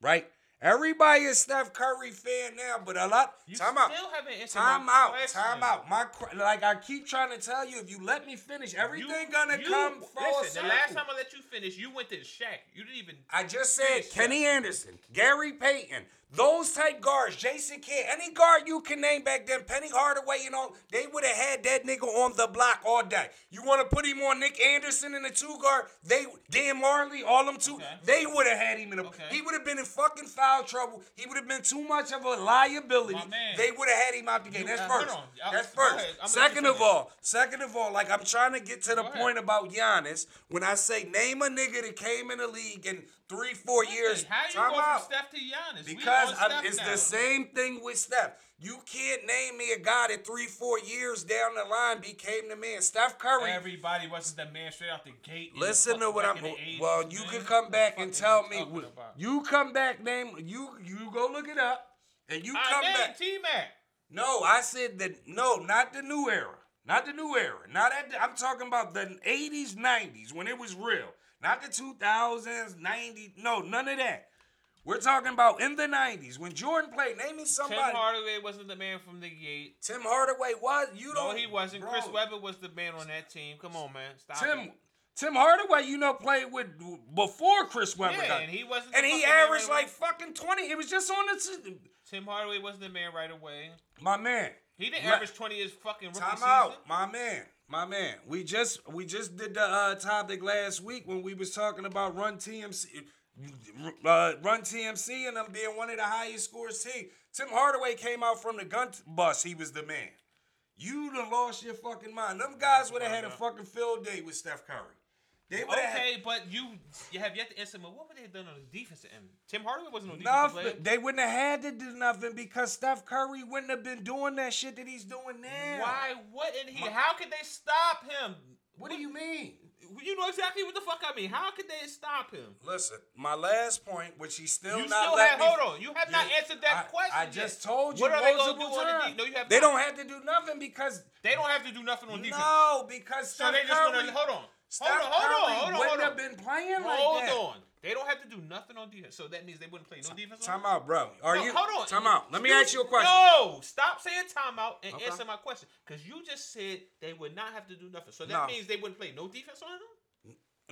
right? Everybody is Steph Curry fan now, but a lot. you time still out. haven't answered Time my out. question. Time out. My like I keep trying to tell you, if you let me finish, everything You- gonna you- come full Listen, the last time I let you finish, you went to Shaq. You didn't even. I just said Kenny Anderson, Gary Payton, those type guards, Jason Kidd, any guard you can name back then, Penny Hardaway, you know, they would have had that nigga on the block all day. You want to put him on Nick Anderson in the two guard? They Dan Majerle, all them two, Okay. they would have had him in a. Okay. He would have been in fucking foul trouble. He would have been too much of a liability. They would have had him out the game. That's uh, first. That's first. ahead. I'm gonna let Second of all, second of all, like I'm trying to get to the Go ahead. point about Giannis. When I say name a nigga that came in the league in three, four years, How you go from Steph to Giannis? Because on I'm- it's now. the same thing with Steph. You can't name me a guy that three, four years down the line became the man. Steph Curry. Everybody wasn't the man straight out the gate. Listen to what I'm. in the 80s, well, you man. can come back and tell me. about? You come back, name you. You go look it up, and you I come back. T Mac. No, I said that. No, not the new era. Not the new era. Not at. The, I'm talking about the 80s, 90s when it was real. Not the 2000s, 90s. No, none of that. We're talking about in the 90s when Jordan played. Name me somebody. Tim. Hardaway wasn't the man from the gate. Tim Hardaway was. You don't. No, he wasn't. bro. Chris Webber was the man on that team. Come on, man. Stop Tim. it. Tim Hardaway, you know, played with before Chris Webber Yeah, got. and he wasn't. and he averaged right like fucking 20. It was just on the. Tim Hardaway wasn't the man right away. My man. He didn't Let- average twenty his fucking rookie Time season. out, my man, my man. We just we just did the uh, topic last week when we was talking about Run TMC, uh, Run TMC, and them being one of the highest scores team. Tim Hardaway came out from the gun bus. He was the man. You done lost your fucking mind. Them guys would have had a fucking field day with Steph Curry. They would have Okay, but you you have yet to answer me. What would they have done on the defensive end? Tim Hardaway wasn't on defensive Nothing. They wouldn't have had to do nothing because Steph Curry wouldn't have been doing that shit that he's doing now. Why wouldn't he? My- How could they stop him? What do you mean? You know exactly what the fuck I mean. How could they stop him? Listen, my last point, which he still you not still let have. me. Hold on. You have not Yeah, answered that I- question. I yet. just told you What are they gonna do term. on the, No, you have. They not. don't have to do nothing because They don't have to do nothing on defense. no, because So they just Curry, gonna hold on. Steph hold on, hold Curry on, hold on, wouldn't hold have been playing Hold like that. on. They don't have to do nothing on defense. So that means they wouldn't play no defense on Time out, bro. Are No, you? hold on. Time out. Let me ask you a question. No, stop saying timeout and Okay. answer my question. Because you just said they would not have to do nothing. So that No. means they wouldn't play no defense on him?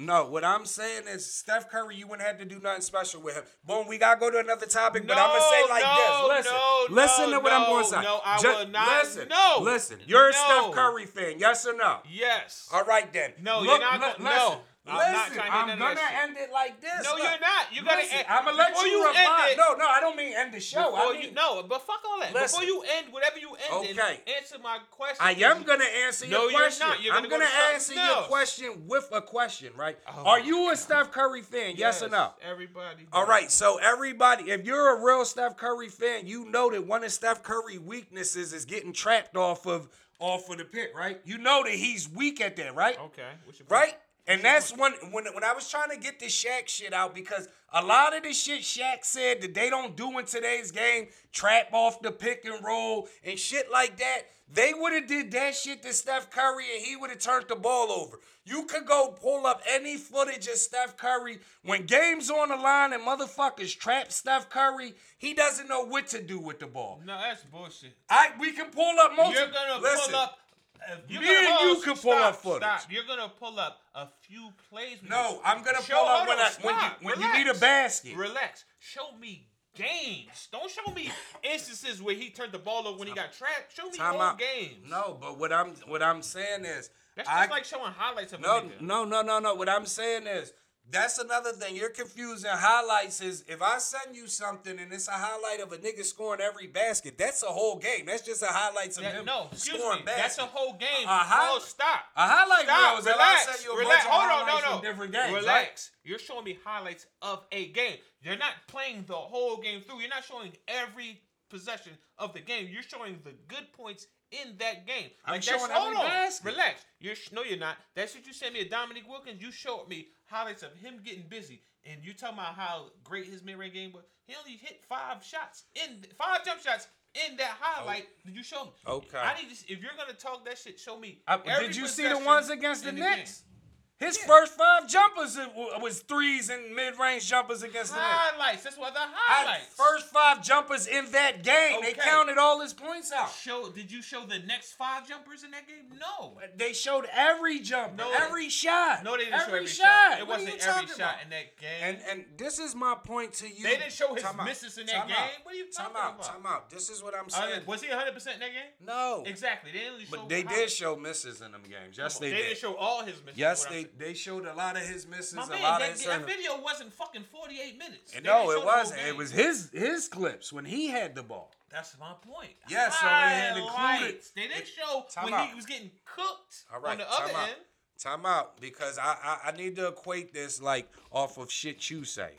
No, what I'm saying is Steph Curry, you wouldn't have to do nothing special with him. Boom, we gotta go to another topic, but I'm gonna say like no, this. Listen, no, listen no, to what I'm gonna say. no, I Ju- will not- Listen, no, listen. You're a no. Steph Curry fan, yes or no? Yes. All right then. No, Look, you're not listen, no. I'm not listen, trying to I'm gonna end it like this. No, Look, you're not. You gotta listen, end- I'm gonna let you, you it- no, no, I don't mean end the show. Before I you, no, but fuck all that. Listen. Before you end whatever you end, Okay. answer my question. I am gonna answer No, your you're question. not. You're I'm gonna go gonna to answer your question with a question, right? Oh Are you a Steph Curry fan? Yes, or no? Everybody. All right, so everybody, if you're a real Steph Curry fan, you know that one of Steph Curry weaknesses is getting trapped off of off of the pick, right? You know that he's weak at that, right? Okay. Right? And that's when when when I was trying to get this Shaq shit out because a lot of the shit Shaq said that they don't do in today's game, trap off the pick and roll and shit like that. They would have did that shit to Steph Curry and he would have turned the ball over. You could go pull up any footage of Steph Curry when games on the line and motherfuckers trap Steph Curry. He doesn't know what to do with the ball. No, that's bullshit. I we can pull up most. You're gonna Listen, pull up. You're me and hold- you can pull stop, up footage. Stop. You're gonna pull up a few plays. No. I'm gonna Show- pull up when I when you stop. when you need a basket. Relax. Show me games. Don't show me instances where he turned the ball over when he got trapped. Show me Time whole out. games. No, but what I'm what I'm saying is That's I, just like showing highlights of a no nigga. no no no no. What I'm saying is that's another thing. You're confusing highlights. Is if I send you something and it's a highlight of a nigga scoring every basket, that's a whole game. That's just a highlight of That- him no, scoring me. That's a whole game. A hi- oh, stop. A highlight Stop. reel is if I relax. send you a relax. bunch of Hold on. No, no. different games. Relax. Right? You're showing me highlights of a game. You're not playing the whole game through. You're not showing every possession of the game. You're showing the good points in that game. I'm that's- showing hold every on. basket. Relax. You're sh- no, you're not. That's what you sent me. A Dominique Wilkins. You showed me highlights of him getting busy, and you talking about how great his mid-range game was. He only hit five shots in five jump shots in that highlight. Oh. Did you show me? Okay. I need to. If you're gonna talk that shit, show me. I- did you see the ones against the in Knicks? game. His first five jumpers was threes and mid range jumpers against the Highlights. That's what the I- highlights. First five jumpers in that game. They counted all his points out. show. Did you show the next five jumpers in that game? No. They showed every jumper, No, every shot. No, they didn't show every every shot. shot. It What are wasn't you every shot about? in that game. And and this is my point to you. They didn't show his Time out. misses in that Time game. out. What are you talking out. about? Time out. This is what I'm Uh, saying. was he 100 percent in that game? no, Exactly. They only showed but they did highlights. show misses in them games. Yes, they, they did. They didn't show all his misses. yes, is what I'm they. They showed a lot of his misses. My a man, lot that, of his. that video wasn't fucking 48 minutes. They no, it wasn't. It was his his clips when he had the ball. That's my point. Yeah, so it had included-. They didn't show when out. he was getting cooked All right, on the time other out. end. Time out because I, I I need to equate this like off of shit you say.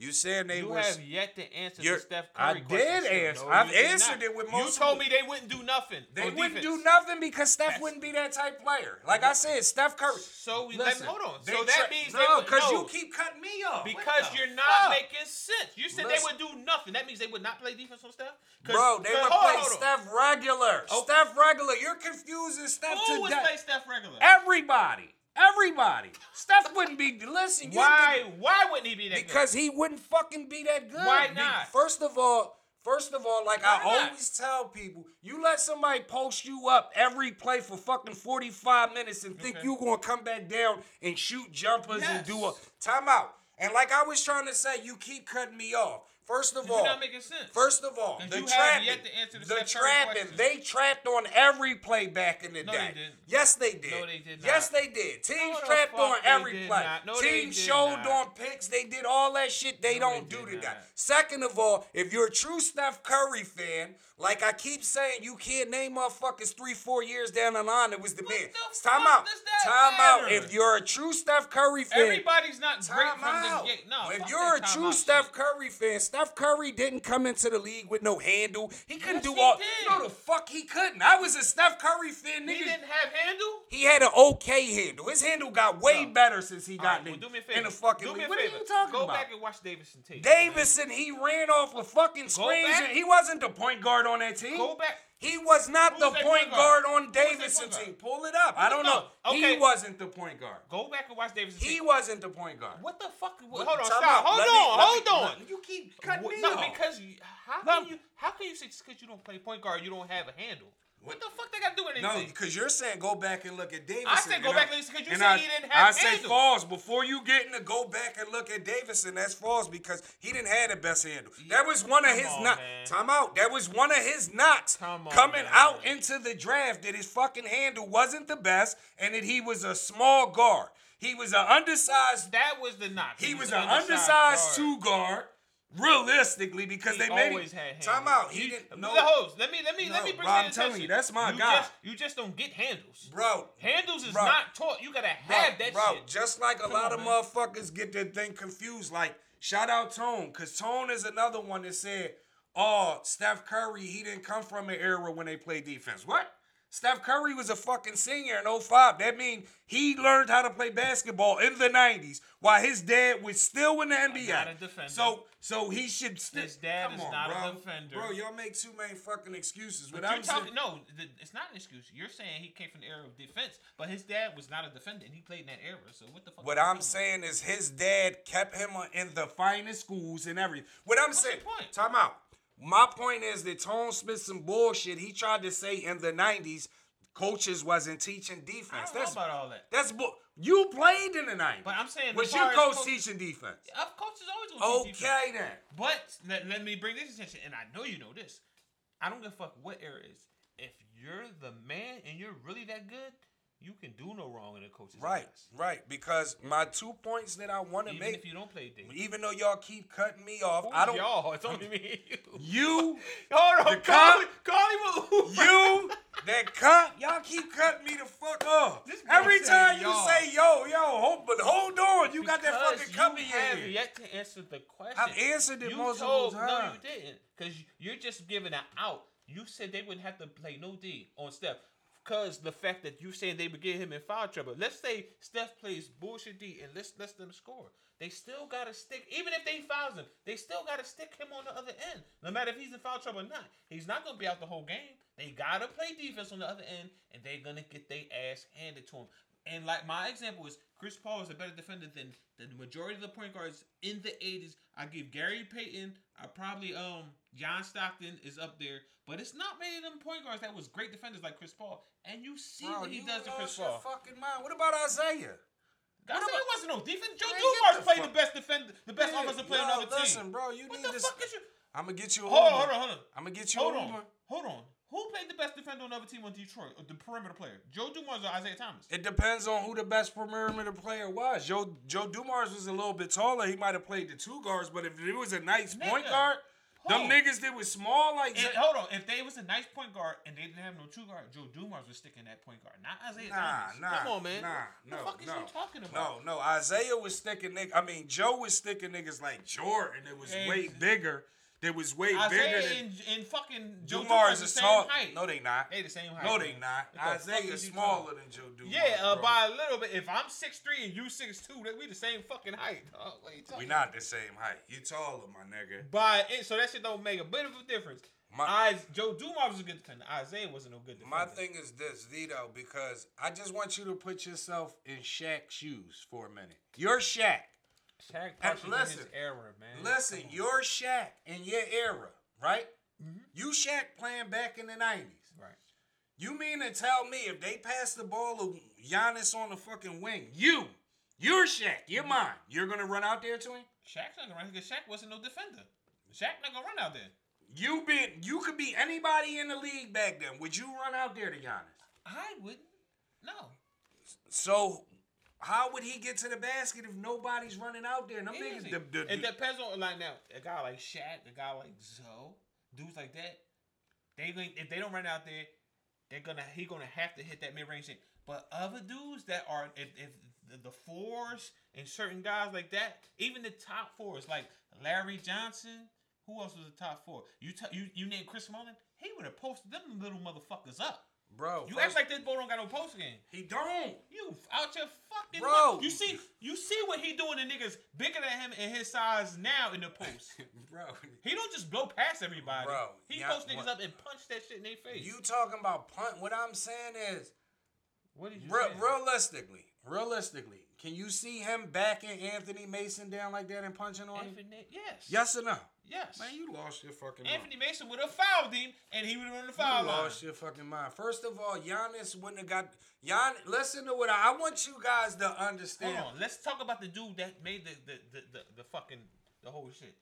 You saying they You was have yet to answer the Steph I Curry question. did answer. No, I've answered it with most. You told me they wouldn't do nothing. They wouldn't defense. do nothing because Steph That's- wouldn't be that type player. Like I said, Steph Curry. So we Listen, let hold on. So that tra- means no, because no, you keep cutting me off. Because you're not fuck? making sense. You said Listen. they would do nothing. That means they would not play defense on Steph. Bro, they would play on. Steph regular. Oh. Steph regular. You're confusing Steph Who would play Steph regular? Everybody. Everybody. Steph wouldn't be. Listen, Why? Why wouldn't he be that good? Because he wouldn't fucking be that good. Why not? First of all, first of all, like I not? always tell people, you let somebody post you up every play for fucking 45 minutes and think Okay. you gonna come back down and shoot jumpers and do a timeout. And like I was trying to say, you keep cutting me off. First of all, not making sense. First of all, the trapping, yet to answer the the trapping, they trapped on every play back in the No, day. they. Yes, they did. No, they did Yes, they did. Teams No, trapped on every play. not. No, Teams showed not. on picks. They did all that shit. They don't they do did to that. Second of all, if you're a true Steph Curry fan, like I keep saying, you can't name motherfuckers three, four years down the line. It was the What man. the Time out. Time out. If you're a true Steph Curry fan, Everybody's not great Time from the. No, if you're a true Steph. Curry fan, Steph Curry didn't come into the league with no handle. He couldn't Yes, do he all. did. No, the fuck he couldn't. I was a Steph Curry fan, he didn't have handle. He had an okay handle. His handle got way No. better since he All got right, in, well, do me a favor. in the fucking do league. What favor. are you talking Go about? Go back and watch Davidson tape. Davidson, he ran off of fucking screens. and He wasn't the point guard on that team. Go back. He was not the point guard guard? on Who was that Davidson point guard? team. Pull it up. I don't know. No, He wasn't the point guard. Go back and watch Davidson team. He wasn't the point guard. What the fuck? What- hold on, stop. Hold Let on, me- hold me- on. You keep cutting me no, off. because you, how No. can you how can you say just because you don't play point guard you don't have a handle? What the fuck they got to do with No, because you're saying go back and look at Davidson. I said go back and listen 'cause you said I, he didn't have I say handle. false before you getting to go back and look at Davidson. That's false because he didn't have the best handle. That was one of Come his on, knocks. Time out. That was one of his knocks Come on, coming man. out into the draft that his fucking handle wasn't the best and that he was a small guard. He was an undersized. That was the knock. He was an an undersized guard. two guard. Realistically, because He they made always him, had time out. He You- didn't the know, host. Let me let me let me bring bro, I'm telling attention. you, that's my you guy. Just, you just don't get handles. bro. Handles is Bro. not taught. You gotta Bro, have that bro, shit. just like a Come lot on, of man. motherfuckers get their thing confused. Like, shout out Tone, because Tone is another one that said, oh, Steph Curry, he didn't come from an era when they played defense. What? Steph Curry was a fucking senior in 05. That means he learned how to play basketball in the 90s while his dad was still in the NBA. not a defender. So so he should still. His dad is not a bro. defender. Bro, y'all make too many fucking excuses. But What you're I'm saying, talking no, th- it's not an excuse. You're saying he came from the era of defense, but his dad was not a defender and he played in that era. So what the fuck? What I'm saying is his dad kept him in the finest schools and everything. What I'm saying, your point? time out. My point is that Tone Smith some bullshit. He tried to say in the '90s, coaches wasn't teaching defense. I don't know That's about all that. that's bull. You played in the '90s, But I'm saying was as your coach coach- teaching defense? Of coaches always gonna teach defense. Okay then. But let, let me bring this attention, and I know you know this. I don't give a fuck what era is. If you're the man and you're really that good, you can do no wrong in a coach's Right, eyes. right. Because my two points that I want to Even make, if you don't play D. even though y'all keep cutting me off, Who's I don't. y'all? It's only me and you. You Hold on, The Carly, Carly. You, that cut, y'all keep cutting me the fuck off. Every time you y'all. say yo, yo, hold, but hold on, you got that Because fucking have in here. yet to answer the question. I've answered it you multiple times. No, you didn't. Because you're just giving an out. You said they wouldn't have to play no D on Steph. Because the fact that you saying they would get him in foul trouble. Let's say Steph plays bullshit D and let's let them score. They still gotta stick, even if they fouls him, they still gotta stick him on the other end. No matter if he's in foul trouble or not. He's not gonna be out the whole game. They gotta play defense on the other end, and they're gonna get their ass handed to him. And like my example is Chris Paul is a better defender than the majority of the point guards in the 80s. I give Gary Payton, I probably um John Stockton is up there, but it's not many of them point guards that was great defenders like Chris Paul. And you see Bro, what he does to Chris Paul. fucking mind. What about Isiah? I said it wasn't no defense. Joe Dumars played the best defender, the best Man, offensive player yo, on the other listen, bro, you what need the this. fuck is you? I'm gonna get you. a Hold on, hold on, hold on. I'm gonna get you. Hold on, hold on. Who played the best defender on the other team on Detroit? The perimeter player, Joe Dumars or Isiah Thomas? It depends on who the best perimeter player was. Joe Joe Dumars was a little bit taller. He might have played the two guards, but if it was a nice point guard, them niggas that was small like And, hold on, if they was a nice point guard and they didn't have no two guard, Joe Dumars was sticking that point guard, not Isiah Nah, Thomas. nah, Come on, man. nah, the no, fuck is no, you talking about? No, no. Isiah was sticking niggas. I mean, Joe was sticking niggas like Jordan. It was Hey, way bigger. That was way bigger Isiah than and, and fucking Joe Dumars Dumars is the same tall. height. No, they not. they the same height. No, they not. What the Isiah is is smaller talking- than Joe Dumars. Yeah, uh, by a little bit. If I'm 6'3 and you 6'2, that we the same fucking height. dog. What you talking we not the same height. You taller, my nigga. By it, so that shit don't make a bit of a difference. My- Is, Joe Dumars was a good defender. Isiah wasn't no good defender. My thing is this, Vito, because I just want you to put yourself in Shaq's shoes for a minute. You're Shaq. Shaq partially in his listen, era, man. Listen, you're Shaq in your era, right? Mm-hmm. You Shaq playing back in the 90s. right. You mean to tell me if they pass the ball to Giannis on the fucking wing, you, you're Shaq, you're mm-hmm. mine, you're gonna run out there to him? Shaq's not gonna run because Shaq wasn't no defender. Shaq not gonna run out there. You been you could be anybody in the league back then. Would you run out there to Giannis? I wouldn't. No. So how would he get to the basket if nobody's running out there? Them niggas, the, the, it depends on like now a guy like Shaq, a guy like Zo, dudes like that. They going if they don't run out there, they're gonna he gonna have to hit that mid range thing. But other dudes that are if, if the, the fours and certain guys like that, even the top fours like Larry Johnson. Who else was the top four? You t- you you named Chris Mullin. He would have posted them little motherfuckers up. Bro. You act like this boy don't got no post game. he don't. You out your fucking Bro. mind. You see, you see what he doing to niggas bigger than him and his size now in the post. bro. he don't just blow past everybody. Bro, he post niggas up and punch that shit in their face. You talking about punt? What I'm saying is, what did you re- say? realistically, realistically, can you see him backing Anthony Mason down like that and punching on him? Yes. Yes or no? Yes. Man, you lost your fucking Anthony mind. Mason would have fouled him, and he would have run the You foul line. lost your fucking mind. First of all, Giannis wouldn't have got. Gian, listen to what I, I want you guys to understand. Hold on, let's talk about the dude that made the the the, the, the fucking the whole shit.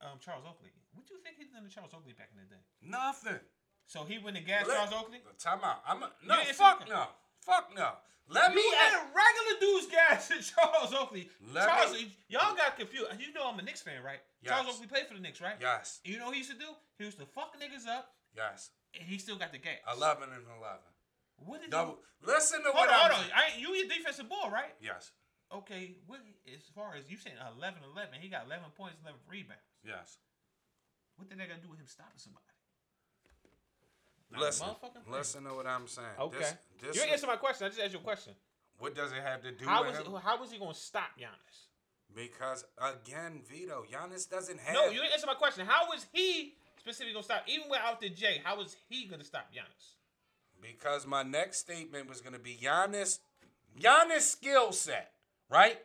Um, Charles Oakley. What do you think he did to Charles Oakley back in the day? Nothing. So he went and gassed Let- Charles Oakley. Time out. I'm a, no. Fuck no. Fuck no. Let me. You had a regular dude's gas to Charles Oakley. Let Charles, me- y'all got confused. You know I'm a Knicks fan, right? Charles Yes. Oakley played for the Knicks, right? Yes. You know what he used to do? He used to fuck niggas up, Yes. and he still got the gas. Eleven and eleven. What did Double. you? Listen to Hold what on, I'm. hold on. I, you your defensive ball, right? Yes. Okay. What as far as you saying 11, 11, he got 11 points, 11 rebounds. Yes. What did that got to do with him stopping somebody? Listen. Listen to what I'm saying. Okay. This, this you is- answer my question. I just asked you a question. what does it have to do How with was him? how was he going to stop Giannis? Because again, Vito, Giannis doesn't have. No, you didn't answer my question. How was he specifically going to stop? Even without the J, how was he going to stop Giannis? Because my next statement was going to be Giannis, Giannis skill set, right?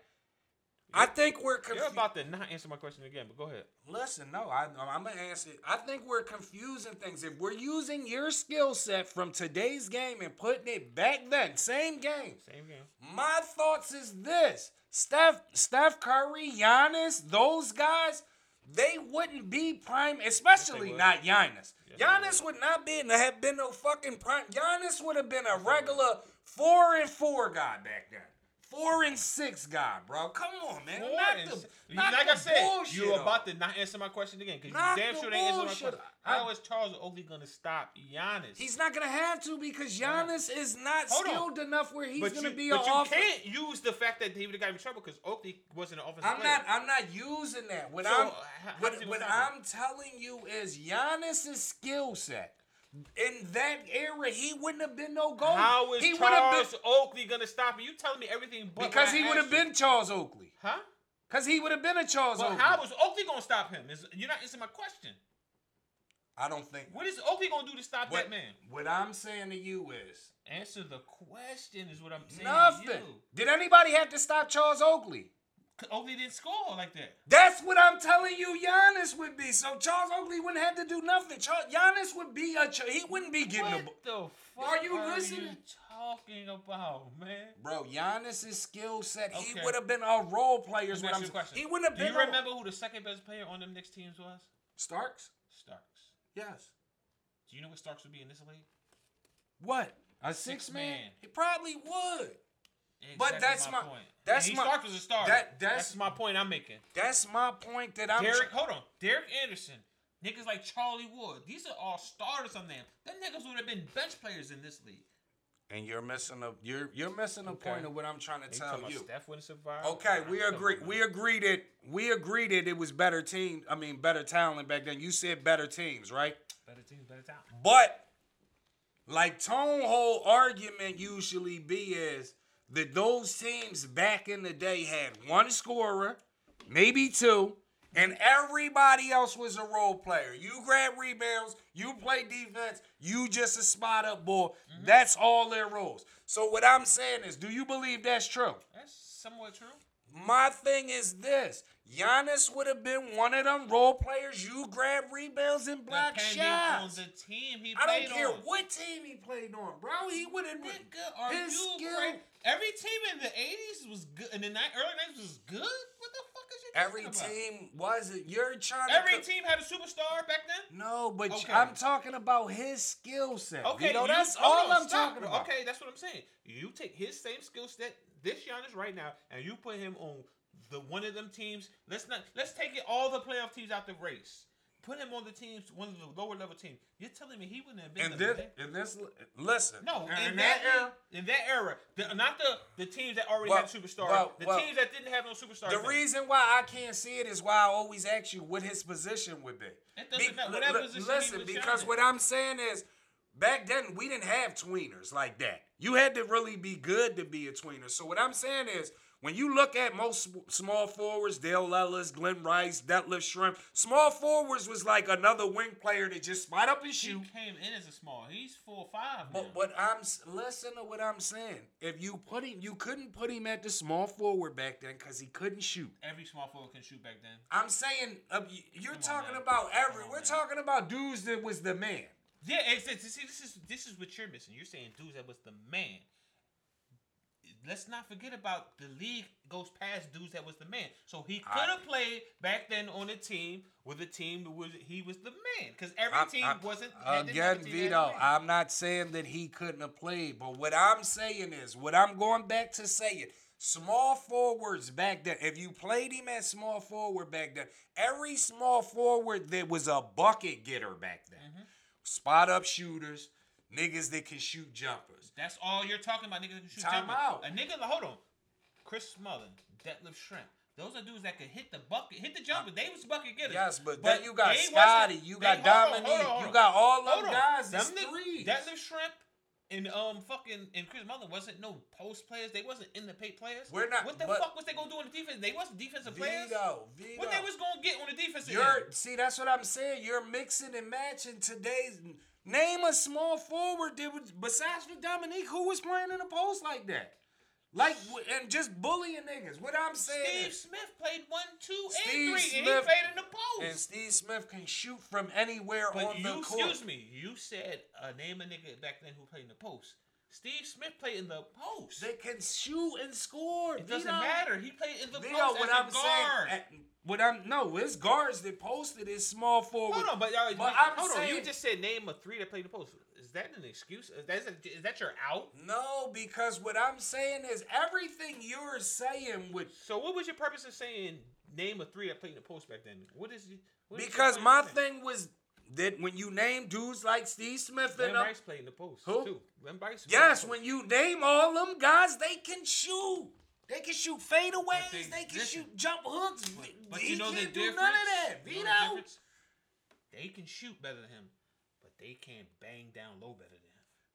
I think we're You're about to not answer my question again, but go ahead. Listen, no, I, I'm gonna answer. it. I think we're confusing things. If we're using your skill set from today's game and putting it back then, same game. Same game. My thoughts is this: Steph, Steph Curry, Giannis, those guys, they wouldn't be prime, especially would. not Giannis. Yes, Giannis would not be have been no fucking prime. Giannis would have been a regular four and four guy back then. Four and six guy, bro. Come on, man. Four Knock the- six. knock like the I said, you're about to not answer my question again because you damn sure they answer my question. How is Charles Oakley going to stop Giannis? He's not gonna have to because Giannis is not Hold on. skilled enough where he's but gonna you, be but an you off- can't use the fact that he would have got in trouble because Oakley wasn't an offensive I'm player. not. I'm not using that. What So, I'm. Uh, what, what I'm telling you is Giannis's skill set. In that era, he wouldn't have been no goal. How is he Charles been Oakley going to stop him? You telling me everything but because he would have been Charles Oakley. Huh? Because he would have been a Charles Well, Oakley. how is Oakley going to stop him? Is you're not answering my question. I don't think. What is Oakley going to do to stop What, that man? what I'm saying to you is Answer the question is what I'm saying. nothing. To you. Did anybody have to stop Charles Oakley? Oakley didn't score like that. That's what I'm telling you. Giannis would be. So Charles Oakley wouldn't have to do nothing. Charles, Giannis would be a. He wouldn't be getting the. What the fuck Are you listening? you talking about, man? Bro, Giannis's skill set, he would have been a role player. Is what I'm question. He wouldn't have been. Do you a- remember who the second best player on them Knicks teams was? Starks? Starks. Yes. Do you know what Starks would be in this league? What? A Six six, man? man. He probably would. But that's my- point. that's my- Starks was a starter. that- that's- that's my point I'm making. That's my point. That I'm. Derek, hold on. Derek Anderson, niggas like Charlie Wood. These are all starters on them. Them niggas would have been bench players in this league. and you're missing a. You're you're missing a Okay. point of what I'm trying to You tell you. Steph wouldn't survive? Okay, we agree. We agreed that we agreed that it was better team. I mean, better talent back then. You said better teams, right? Better teams, better talent. But like Tone whole argument usually be is that those teams back in the day had one scorer, maybe two, and everybody else was a role player. You grab rebounds, you play defense, you just a spot up boy. Mm-hmm. That's all their roles. So what I'm saying is, do you believe that's true? That's somewhat true. My thing is this. Giannis would have been one of them role players. You grab rebounds and block Depending shots. on the team he I don't care on. what team he played on, bro. He would have been. Nigga, are his you skill-? Every team in the '80s was good, and the ni- early '90s was good. What the fuck is you Every about? team was it? You're trying Every to. co- team had a superstar back then. No, but Okay. I'm talking about his skill set. Okay, you know you- that's all on, I'm stop. talking about. Okay, that's what I'm saying. You take his same skill set, this Giannis right now, and you put him on the one of them teams. Let's not let's take it all the playoff teams out the race. Put him on the teams, one of the lower level teams. You're telling me he wouldn't have been And this, man? and this, listen. No, in, in, in that, era, era, in that era, the, not the the teams that already Well, had superstars, well, the well, teams that didn't have no superstars. the then. reason why I can't see it is why I always ask you what his position would be. It doesn't matter. li- Whatever li- position listen, was because what I'm saying is, back then we didn't have tweeners like that. You had to really be good to be a tweener. So what I'm saying is, When you look at most small forwards, Dale Ellis, Glen Rice, Detlef Schrempf, small forwards was like another wing player that just spot up and shoot. He came in as a small. He's four or five now. But what I'm listen to what I'm saying. If you put him, you couldn't put him at the small forward back then because he couldn't shoot. Every small forward can shoot back then. I'm saying uh, you're Come talking man. about every. On, we're man. talking about dudes that was the man. Yeah, it's, it's, see, this is this is what you're missing. You're saying dudes that was the man. Let's not forget about the league goes past dudes that was the man. So he could have played back then on a team with a team that was he was the man because every I'm- team I'm- wasn't had to be a again, team that had a Vito. I'm not saying that he couldn't have played, but what I'm saying is, what I'm going back to saying, small forwards back then. If you played him at small forward back then, every small forward that was a bucket getter back then, Mm-hmm. spot up shooters, niggas that can shoot jumpers. That's all you're talking about. Niggas that can shoot jumpers. Time jumpers. out. A nigga, hold on. Chris Mullin, Detlef Schrempf. Those are dudes that could hit the bucket, hit the jumper. They was bucket getters. Yes, but, then you got Scotty, you got Dominique, hold on, hold you got all on. guys. Them threes. Detlef Schrempf and um fucking and Chris Mullin wasn't no post players. They wasn't in the paint players. We're not- What the but- fuck was they gonna do on the defense? They wasn't defensive players. Vito, Vito. What they was gonna get on the defensive You're end? see, that's what I'm saying. You're mixing and matching today's. Name a small forward that was besides for Dominique who was playing in the post like that, like and just bullying niggas. What I'm saying Steve is, Smith played one, two, Steve and three, and he Smith- played in the post. and Steve Smith can shoot from anywhere But on you, the court. excuse me, you said uh, name a nigga back then who played in the post. Steve Smith played in the post. They can shoot and score. it doesn't matter. He played in the Vito, post what as a I'm guard. saying, at- what I'm no, it's guards that posted is small forward. Hold on, but, uh, But I'm hold on. You just said name a three that played the post. Is that an excuse? Is that, is that your out? No, because what I'm saying is everything you're saying would So what was your purpose of saying name a three that played in the post back then? What is what is because point my thing was that when you name dudes like Steve Smith Len and Rice played in the post Who? too. Len Rice. yes, when you name all them guys, they can shoot. They can shoot fadeaways. they- They, can listen. shoot jump hooks. But he you know can't do none of that. You know the Vito. They can shoot better than him, but they can't bang down low better than him.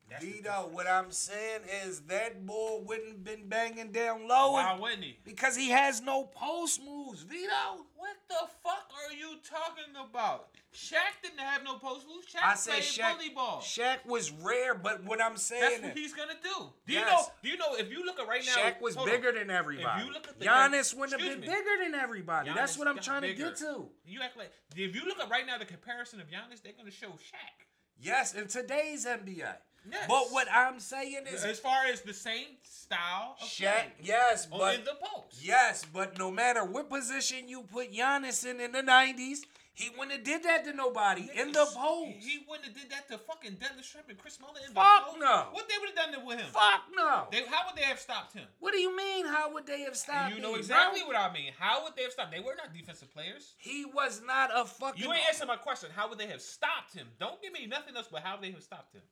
That's Vito, what I'm saying is that boy wouldn't have been banging down low Why wouldn't he? because he has no post moves. Vito. What the fuck are you talking about? Shaq didn't have no post moves. Shaq I said played Shaq. volleyball. Shaq was rare, but what I'm saying That's what he's gonna do. Do you Yes. know? Do you know if you look at right now? Shaq was hold on. bigger than everybody. If you look at the Giannis wouldn't have been me. bigger than everybody. That's what I'm trying bigger. to get to. You act like if you look at right now the comparison of Giannis, they're gonna show Shaq. Yes, in today's NBA. Yes. But what I'm saying is As far as the same style of Shaq, play yes, but in the post. yes, but no matter what position you put Giannis in in the '90s, he wouldn't have did that to nobody in the post. He wouldn't have did that to fucking Detlef Schrempf and Chris Mullin in Fuck the post. no. What they would have done with him? Fuck no. They, how would they have stopped him? what do you mean? How would they have stopped? you know me, exactly bro? what I mean. How would they have stopped? They were not defensive players. He was not a fucking. You ain't answering my question. How would they have stopped him? Don't give me nothing else but how they have stopped him.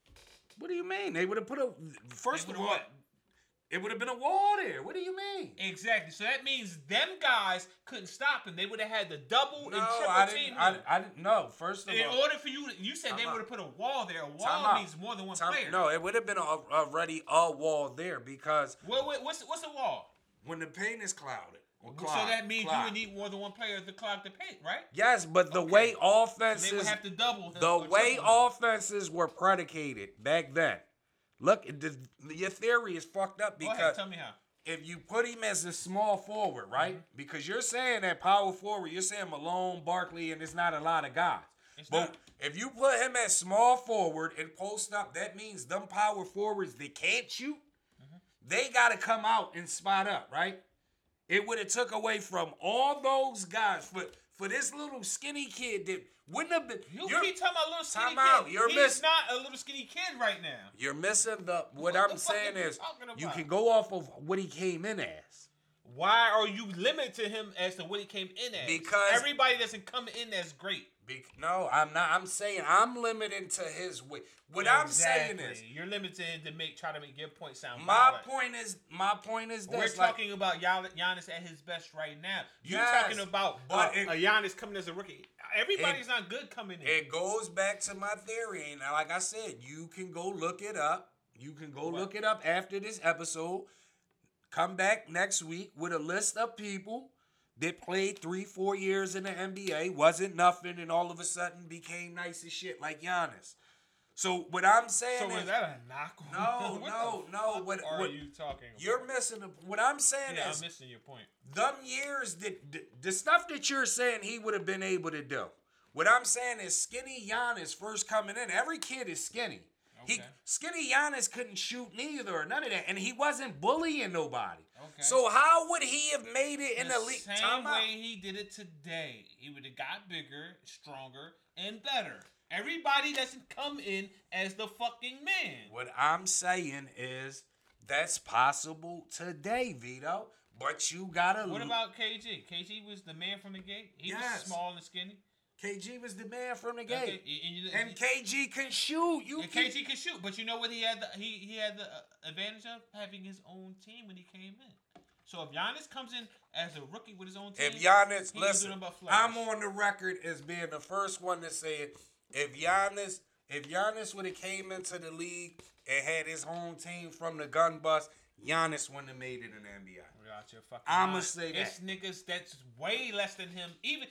What do you mean? They would have put a. First of all, what? It would have been a wall there. What do you mean? Exactly. So that means them guys couldn't stop him. They would have had the double No, and triple I team didn't. I, him. I didn't. No, first of In all, in order for you, to, you said they would have put a wall there. A wall means more than one Time- player. No, it would have been a, already a wall there because What, what, what's what's a wall? when the paint is clouded. Or so that means you would need more than one player to clog the paint, right? Yes, but the Okay. way So offenses, they would have to double the way offenses were predicated back then. Look, the, your theory is fucked up Go ahead, because tell me how. if you put him as a small forward, right? Mm-hmm. Because you're saying that power forward, you're saying Malone, Barkley, and it's not a lot of guys. It's but not. if you put him as small forward and post up, that means them power forwards they can't shoot, Mm-hmm. they got to come out and spot up, right? It would have took away from all those guys for for this little skinny kid that wouldn't have been. You keep talking about little skinny Time out. kid. You're He's miss- not a little skinny kid right now. you're missing the. What, What I'm the saying is, you can go off of what he came in as. Why are you limited to him as to what he came in as? Because- everybody doesn't come in as great. Be- no, I'm not. I'm saying I'm limited to his way. What I'm saying is, you're limited to make try to make your point sound. my valid. point is, my point is We're this. like, talking about Gian- Giannis at his best right now. You're Yes, talking about but uh, it- a Giannis coming as a rookie. Everybody's not good coming in. It goes back to my theory, and like I said, you can go look it up. You can go What? look it up after this episode. come back next week with a list of people that played three, four years in the NBA, wasn't nothing, and all of a sudden became nice as shit like Giannis. So what I'm saying So is, is that a knock? on- No, no, no, what- are what- you talking? About? you're missing. The, what I'm saying yeah, is, I'm missing your point. them years that the, the stuff that you're saying he would have been able to do. What I'm saying is skinny Giannis first coming in. Every kid is skinny. He skinny Giannis couldn't shoot neither or none of that, and he wasn't bullying nobody. Okay. So how would he have made it in the the league? same Time out. way he did it today. He would have got bigger, stronger, and better. Everybody doesn't come in as the fucking man. What I'm saying is that's possible today, Vito. But you gotta. What about KG? KG was the man from the gate. He Yes. was small and skinny. KG was the man from the Okay, and, and KG can shoot. You keep- KG could shoot, but you know what he had? The, he he had the uh, advantage of having his own team when he came in. So if Giannis comes in as a rookie with his own team, If Giannis, listen, them but flash. I'm on the record as being the first one to say it. If Giannis, if Giannis would have came into the league and had his home team from the gun bust, Giannis wouldn't have made it in the NBA. Without your fucking I'ma mind. say It's niggas that's way less than him. Even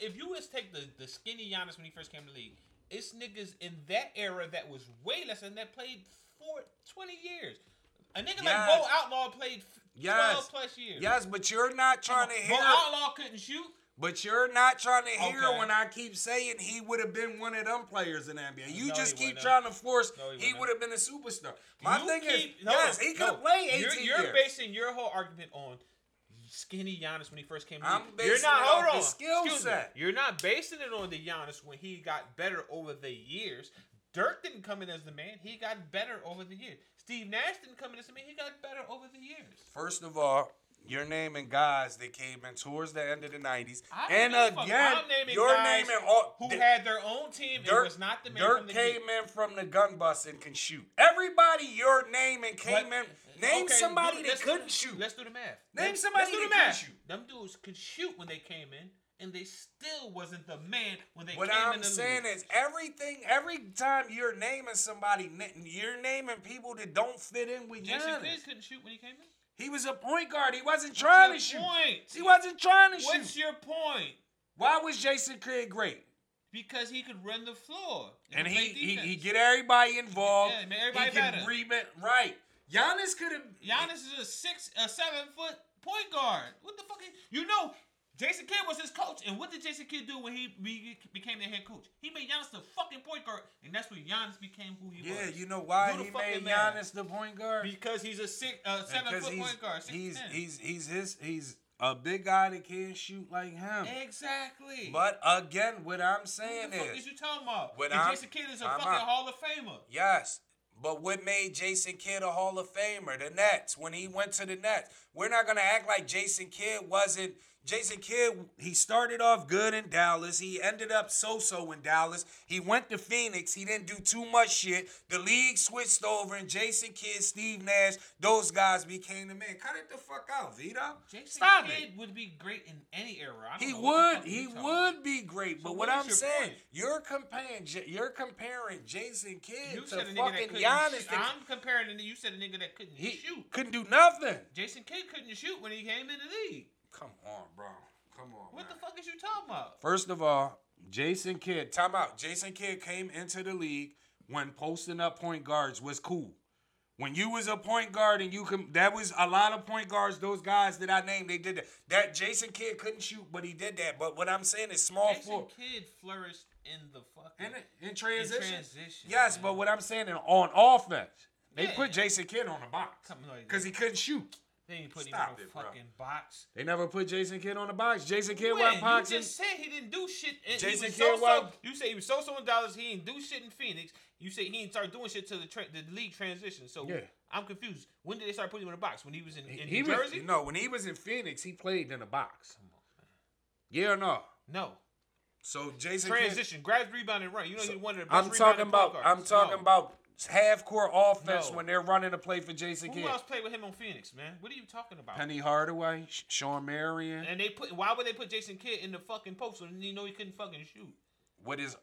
if you was take the, the skinny Giannis when he first came to the league, it's niggas in that era that was way less than that played for 20 years. A nigga like Bo Outlaw played f- 12 Yes. plus years. Yes, but you're not trying to hear. Bo. Outlaw couldn't shoot. But you're not trying to hear Okay. when I keep saying he would have been one of them players in the NBA. You No, just keep trying to force No, he he wouldn't have been a superstar. My You thing keep- is, no, yes, he could have played 18 You're, you're years. basing your whole argument on skinny Giannis when he first came. I'm basing You're not. hold on. skill Excuse me. set. You're not basing it on the Giannis when he got better over the years. Dirk didn't come in as the man. He got better over the years. Steve Nash didn't come in as the man. He got better over the years. First of all, you're naming guys that came in towards the end of the 90s. I and don't give a fuck. again, naming you're guys naming all who Di- had their own team Dirk, and was not the man Dirk from the came in from the gun bus and can shoot. Everybody you're naming came in. Name Okay, somebody do- that couldn't shoot. Let's do the math. Name Let's- somebody let's do that the couldn't math. shoot. Them dudes could shoot when they came in, and they still wasn't the man when they What came in What I'm saying league. is everything. Every time you're naming somebody, you're naming people that don't fit in with Jason Giannis. Kidd couldn't shoot when he came in. He was a point guard. He wasn't trying to What's shoot. your point? He wasn't trying to What's shoot. What's your point? Why was Jason Kidd great? Because he could run the floor And could he, he he get everybody involved. Yeah, everybody he can better. rebound. Right. Giannis could have. Giannis is a six, a seven foot point guard. What the fuck? Is, you know, Jason Kidd was his coach, and what did Jason Kidd do when he be, became the head coach? He made Giannis the fucking point guard, and that's when Giannis became who he Yeah, was. Yeah, you know why he made. Giannis the point guard? because he's a six, uh, seven Because foot point guard. He's he's he's his he's a big guy that can't shoot like him. exactly. But again, what I'm what saying the fuck is is you talking about? And Jason Kidd is a I'm fucking out. Hall of Famer. Yes. But what made Jason Kidd a Hall of Famer? The Nets. When he went to the Nets. We're not gonna act like Jason Kidd wasn't Jason Kidd, he started off good in Dallas. He ended up so-so in Dallas. He went to Phoenix. He didn't do too much shit. The league switched over, and Jason Kidd, Steve Nash, those guys became the man. Cut it the fuck out, Vito. Jason Stop Kidd it. would be great in any era. I don't He know would. He would about. be great. But So what what is I'm your saying, point? you're comparing, you're comparing Jason Kidd You to said a nigga fucking couldn't Giannis. shoot. that- I'm comparing to you said a nigga that couldn't he shoot. couldn't do nothing. Jason Kidd couldn't shoot when he came in the league. Come on, bro. Come on. What man. the fuck is you talking about? First of all, Jason Kidd, time out. Jason Kidd came into the league when posting up point guards was cool. When you was a point guard and you can, that was a lot of point guards. Those guys that I named, they did that. That Jason Kidd couldn't shoot, but he did that. But what I'm saying is small Jason four Kidd flourished in the fucking in, in transition. transition, yes, man. but what I'm saying is on offense, they Yeah. put Jason Kidd on the box because he couldn't shoot. They ain't put Stop him in a bro. fucking box. They never put Jason Kidd on the box. Jason Kidd When? wasn't You just said he didn't do shit. And Jason Kidd so-so. wasn't- You say he was so so in Dallas. He didn't do shit in Phoenix. You say he didn't start doing shit till the tra- the league transition. So Yeah. I'm confused. When did they start putting him in a box? When he was in, in he New was, Jersey? no, when he was in Phoenix, he played in a box. Yeah or no? No. So Jason Kidd, Transition, grabs, rebound, and run. You know he's one of the best I'm talking about. I'm talking No. about half court offense No. when they're running a play for Jason Kidd. Who Kidd. else played with him on Phoenix, man? What are you talking about? Penny Hardaway, Sh- Shawn Marion. And they put why would they put Jason Kidd in the fucking post when you know he couldn't fucking shoot? What is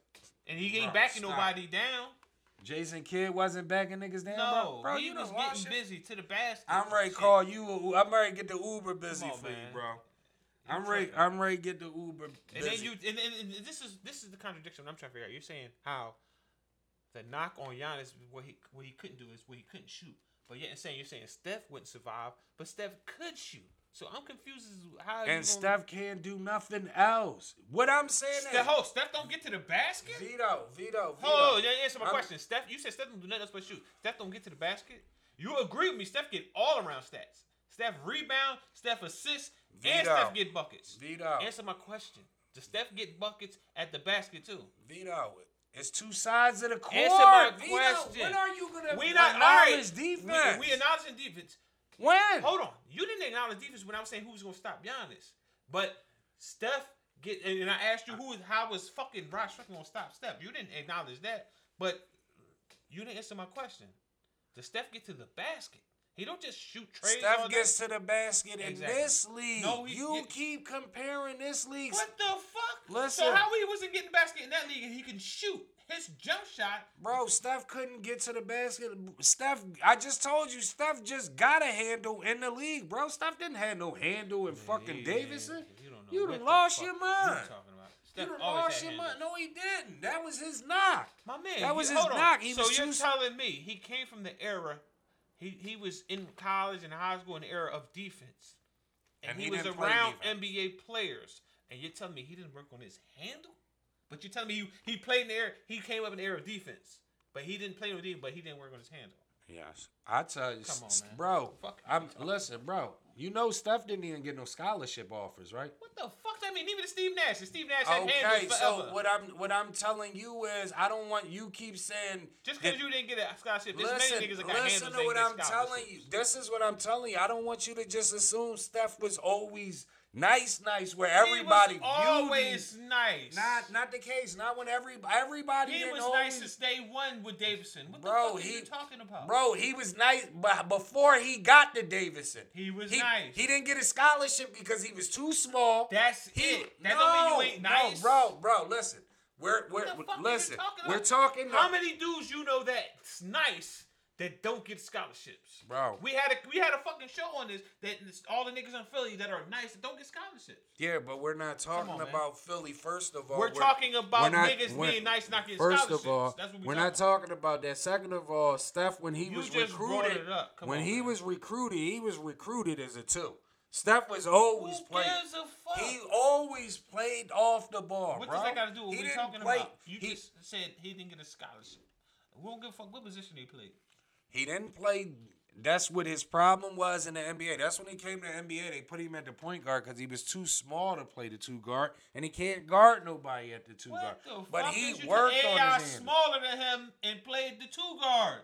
And he ain't Bro, backing stop. nobody down. Jason Kidd wasn't backing niggas down, no, bro. Bro, he you was done lost getting your- busy to the basket. I'm ready to Shit. call you. I'm ready to get the Uber busy on, for you, man. bro. I'm ready. tripping. I'm ready to get the Uber busy. And then you and, and, and this is this is the contradiction I'm trying to figure out. You're saying how the knock on Giannis what he what he couldn't do is what he couldn't shoot. But yet, saying you're saying Steph wouldn't survive, but Steph could shoot. So I'm confused as to how. you and gonna- Steph can't do nothing else. What I'm saying Steph, is, hold, Steph don't get to the basket. Vito, Vito, Vito. Oh, yeah, answer my I'm- question. Steph, you said Steph don't do nothing else but shoot. Steph don't get to the basket. You agree with me? Steph get all around stats. Steph rebound, Steph assist, and Vito. Steph get buckets. Vito, Answer my question. Does Steph get buckets at the basket too? Vito. It's two sides of the court. Answer my question. when are you gonna We not all right. acknowledge defense? We, we acknowledging defense. when? Hold on. You didn't acknowledge defense when I was saying who was gonna stop Giannis. But Steph get and I asked you who how was fucking Rod Strickland gonna stop Steph. You didn't acknowledge that. But you didn't answer my question. Does Steph get to the basket? He don't just shoot trades. Steph day. gets to the basket in this league. No, he- you yeah. keep comparing this league. What the fuck? Listen. So how he wasn't getting basket in that league and he can shoot his jump shot? Bro, Steph couldn't get to the basket. Steph, I just told you, Steph just got a handle in the league, bro. Steph didn't have no handle in fucking Yeah, Davidson. You don't know. You done lost your mind. You done lost your mind. No, he didn't. That was his knock. My man, That was his on. knock. He so was you're too- telling me he came from the era, he he was in college and high school in the era of defense, and, And he, he was around. NBA players, and you're telling me he didn't work on his handle, but you're telling me he, he played in the era, he came up in the era of defense, but he didn't play on defense, but he didn't work on his handle. Yes, I tell you, Come on, man. bro. I'm listen, bro. You know Steph didn't even get no scholarship offers, right? What the fuck? I mean, even Steve Nash, and Steve Nash had Okay, so what I'm what I'm telling you is I don't want you keep saying Just because you didn't get a scholarship, there's Listen, many niggas that got listen to what I'm telling you. This is what I'm telling you. I don't want you to just assume Steph was always nice, nice, where He everybody was always nice. Not not the case. Not when every everybody He was nice since day one with Davidson. What Bro, the fuck he- are you talking about? Bro, he was nice, but before he got to Davidson, He was he, nice. He didn't get a scholarship because he was too small. That's he, it. That no, don't mean you ain't nice. No, bro, bro, listen. We're we're What the fuck listen. are you talking we're talking. How many dudes you know that's nice that don't get scholarships? Bro. We had a we had a fucking show on this that all the niggas in Philly that are nice that don't get scholarships. Yeah, but we're not talking on, man. about Philly. First of all, we're, talking about we're not- niggas we're- being nice not getting First scholarships. of all, That's what we we're talking not talking about that. Second of all, Steph, when he You was recruited. When on, he man. was recruited, he was recruited as a two. Steph was always Who playing. gives a fuck? He always played off the ball, What bro. does that got to do with what we talking play- about? You he, just said he didn't get a scholarship. We don't give a fuck what position he played. He didn't play. That's what his problem was in the NBA. That's when he came to the NBA. They put him at the point guard because he was too small to play the two guard, and he can't guard nobody at the two guard. What the But he worked on AI his smaller than him and played the two guard.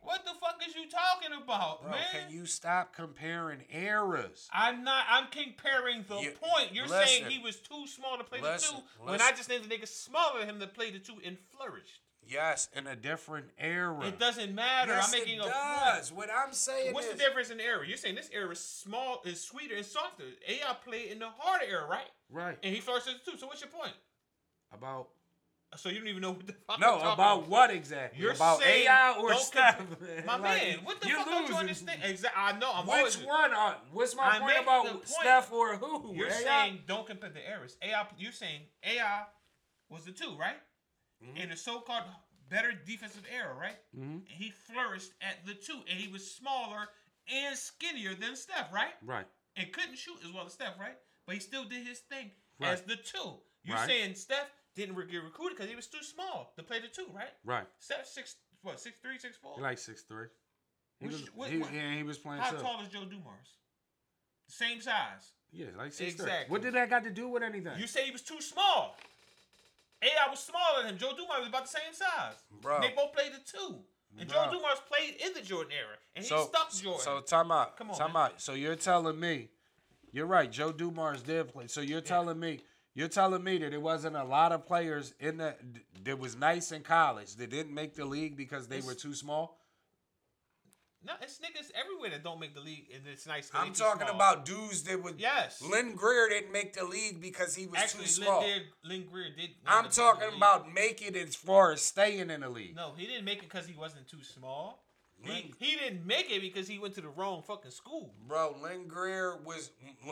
What the fuck is you talking about, Bro, man? can you stop comparing eras? I'm not. I'm comparing the You- point. You're listen. saying he was too small to play Listen, the two, when. I just named the nigga smaller than him to play the two and flourished. Yes, in a different era. It doesn't matter. Yes, I'm making it a does. What I'm saying. What's is, the difference in the era? You're saying this era is small, is sweeter and softer. AI played in the harder era, right? right? And he a two. So what's your point? About So you don't even know what the fuck no, talking about what exactly? You're about saying AI or Steph? compa- My Like, man, what the fuck don't you losing. understand? Exactly. I know. I'm Which one? Are, what's my I point about point. Steph or who? You're AI? saying don't compare the eras. AI. You're saying AI was the two, right? Mm-hmm. In the so-called better defensive era, right? Mhm. And he flourished at the two, and he was smaller and skinnier than Steph, right? right. And couldn't shoot as well as Steph, right? But he still did his thing Right. as the two. You're Right. saying Steph didn't get recruited because he was too small to play the two, right? Right. Steph six what six three six four. Like six three. He Which- was, what- he, what- yeah, he was playing. How tough. tall is Joe Dumars? Same size. Yeah, like six three. What did that got to do with anything? You say he was too small. AI was smaller than him. Joe Dumars was about the same size. Bro. They both played the two. And Bro. Joe Dumars played in the Jordan era. And so he stuck Jordan. So time out. Come on, Time man. out. So you're telling me, you're right. Joe Dumars did play. So you're telling me, you're telling me that it wasn't a lot of players in the that was nice in college that didn't make the league because they It's- were too small. No, it's niggas everywhere that don't make the league, and it's nice. I'm talking small. about dudes that would. yes. Lynn Greer didn't make the league because he was Actually, too Lynn, small. Greer, Lynn Greer did. I'm talking about make it as far as staying in the league. No, he didn't make it because he wasn't too small. He, he didn't make it because he went to the wrong fucking school. Bro, Lynn Greer was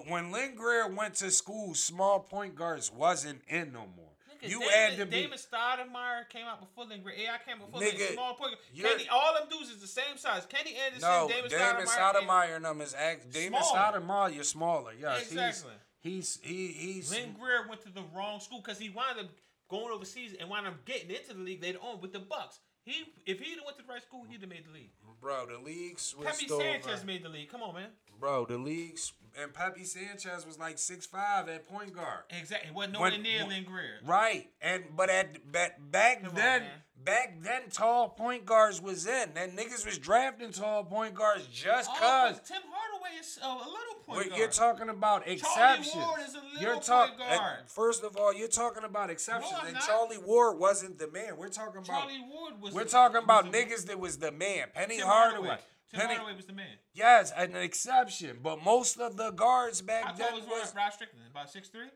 when Lynn Greer went to school. Small point guards wasn't in no more. Nigga, you had to be. Damon Stoudamire came out before Greer. AI came before Nigga, Lynn. Small point. Kenny, all them dudes is the same size. Kenny Anderson, no, Damon, Damon Stoudamire. Stoudamire and them is act. Damon. Stoudamire, you're smaller. Yes, Exactly. he's he's he, he's. Lynn Greer went to the wrong school because he wound up going overseas and wound up getting into the league later on with the Bucks. He, if he'd have went to the right school, he'd have made the league. Bro, the league switched Pepe over. Sanchez made the league. Come on, man. Bro, the leagues and Pepe Sanchez was like six five at point guard. Exactly. It wasn't nowhere When- near Lynn Greer. Right, and but at back back Come then, man. back then, tall point guards was in, and niggas was drafting tall point guards just Oh, cause. 'cause Tim Hardaway is uh, a little point Wait, guard. you're talking about Charlie exceptions. Ward is a little you're point guard. uh, First of all, you're talking about exceptions, I'm and not. Charlie Ward wasn't the man. We're talking about Charlie Ward was. we're the- talking was about the- niggas that was the man. Penny Tim Hardaway. Hardaway. Tim Penny, Hardaway was the man. yes, an exception, but most of the guards back How then tall was was Rod, Rod Strickland? About six three,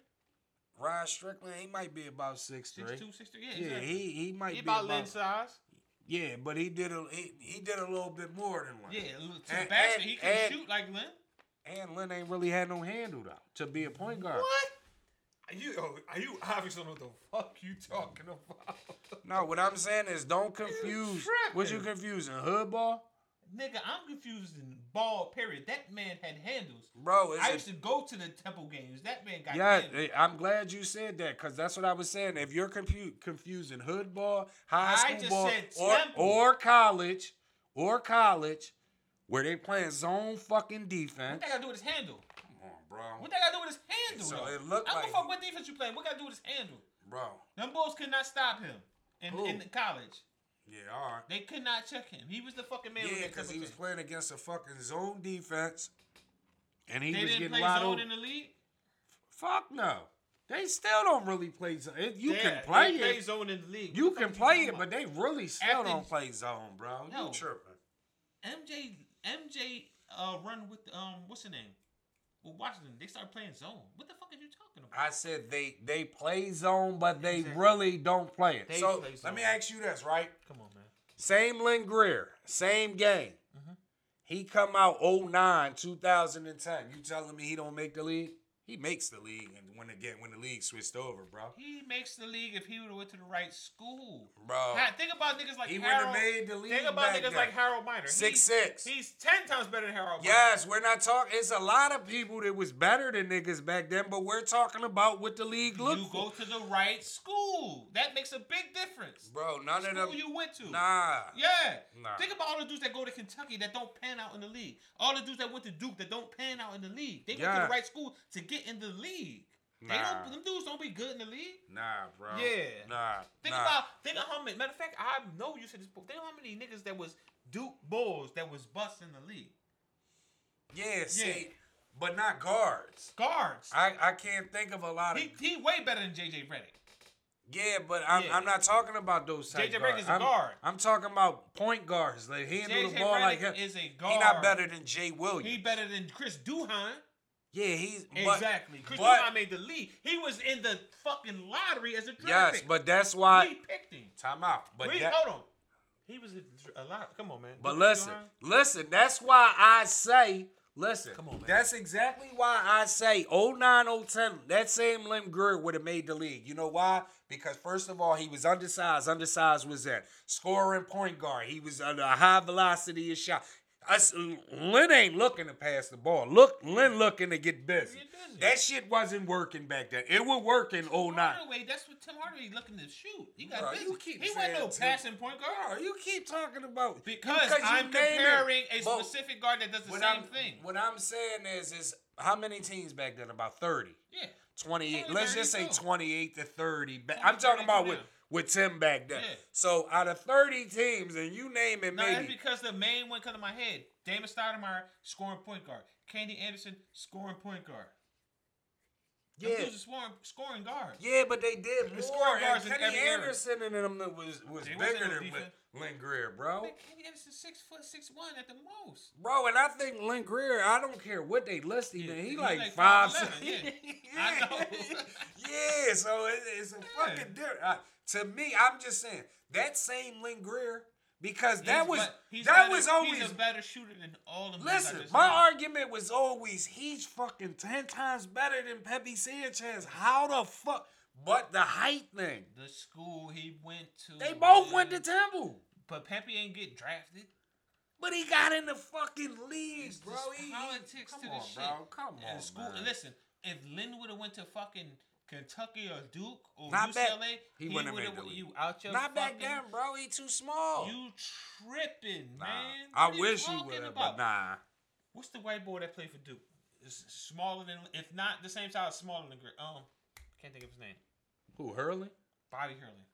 Rod Strickland. He might be about six six three. two, six three. Yeah, Yeah, exactly. he he might He be about Lynn size. Yeah, but he did a he, he did a little bit more than Lynn. Yeah, a little- to And- the basket. and- He can and- shoot like Lynn. And Lynn ain't really had no handle though to be a point guard. What? Are you oh, are you obviously don't know what the fuck you talking about? No, what I'm saying is don't confuse. What you confusing? Hood ball, Nigga, I'm confused in ball. Period. That man had handles. bro. Is I it, used to go to the Temple games. That man got yeah, handles. eh, I'm glad you said that because that's what I was saying. If you're confu- confusing hood ball, high I school just ball, said or, or college, or college, where they playing zone fucking defense. What they that got to do with his handle? Come on, bro. What they got to do with his handle? So though? it looked I don't like- fuck what defense you playing. What got to do with his handle? Bro. Them Bulls could not stop him in, Who? in college. Yeah, all right. They could not check him. He was the fucking man. Yeah, because he was playing against a fucking zone defense, and he They was didn't getting play zone in the league. Fuck no. They still don't really play zone. You Yeah, can play they play it. zone in the league. You What can play it, talking but they really still After- don't play zone, bro. No. You tripping. MJ MJ uh run with um what's the name? Well, Washington, they start playing zone. What the fuck are you talking about? I said they they play zone, but they Exactly. really don't play it. They so play let me ask you this, right? Come on, man. Same Lynn Greer, same game. Mm-hmm. He come out 09, 2010. You telling me he don't make the league? He makes the league, and when again when the league switched over, bro. He makes the league if he would have went to the right school. Bro, Ha- think about niggas like he wouldn't have Harold. made the league. Think about niggas then. like Harold Miner. Six He- six. He's ten times better than Harold. Miner. Yes, we're not talking. It's a lot of people that was better than niggas back then, but we're talking about what the league looked You for. go to the right school. That makes a big difference. Bro, none of School them. you went to. Nah. Yeah. Nah. Think about all the dudes that go to Kentucky that don't pan out in the league. All the dudes that went to Duke that don't pan out in the league. They went to the right school to get in the league. They Nah. don't. Them dudes don't be good in the league. Nah, bro. Yeah. Nah. Think nah. about. Think of how many. Matter of fact, I know you said this. But think of how many niggas that was Duke Bulls that was bust in the league. Yeah, see, but not guards. Guards. I, I can't think of a lot of. he he way better than JJ Redick. yeah, but I'm, Yeah. I'm not talking about those type J.J. Redick is a I'm, guard. I'm talking about point guards. They handle JJ the ball like him. Is a He not better than Jay Williams. He better than Chris Duhon. Yeah, he's but- Exactly. Chris but- Duhon made the league. He was in the fucking lottery as a draft Yes, pick. but that's why. we picked him. Time out. But We, that, hold on. He was a, a lot. Come on, man. But listen, listen, that's why I say, listen, Come on, man. that's exactly why I say 09, 010, that same Lynn Greer would have made the league. You know why? Because first of all, he was undersized. Undersized was that. Scoring point guard. He was under a high velocity of shot. Us, Lynn ain't looking to pass the ball. Look, Lynn looking to get busy. That shit wasn't working back then. It would work in 09. Hardaway, that's what Tim Hardaway looking to shoot. He got Bro, busy. you keep he wasn't no Tim- passing point guard. Bro, you keep talking about Because, you I'm it. comparing a specific guard that does the what same I'm, thing. What I'm saying is, is how many teams back then? About 30. yeah. 28. Let's just say 28 to 30. Ba- Only I'm talking about with. With Tim back then. Yeah. So out of 30 teams, and you name it, No, that's maybe. because the main one come to my head. Damon Stoudamire, scoring point guard. Kenny Anderson, scoring point guard. Them Yeah. dudes are scoring, scoring guards. Yeah, but they did The more. scoring And guards in Kenny every era. Anderson and them was was They bigger than defense. Lynn Greer, bro. Kenny Anderson six foot six one at the most. Bro, and I think Lynn Greer, I don't care what they list him Yeah, in, he, he like, like five. 5'11", yeah. I know. yeah, so it, it's a fucking different. Uh, to me, I'm just saying that same Lynn Greer because that He's was that better- was always. he's a better shooter than all of them. Listen, my named. argument was always he's fucking ten times better than Pepe Sanchez. How the fuck? But the height thing, the school he went to. they both went to Temple. But Pepe ain't get drafted. But he got in the fucking league, It's bro. He, politics come to the on, shit. bro. Come And on, school. man. Listen, if Lynn would have went to fucking Kentucky or Duke or Not back- UCLA, he he, wouldn't have would made have the league. you out your Not back fucking, then, bro. He too small. You tripping, Nah, man? I What are you wish he would have, but nah. What's the white boy that played for Duke? Is smaller than, if not the same size, smaller than Gre- um. Can't think of his name. Who Hurley? Bobby Hurley.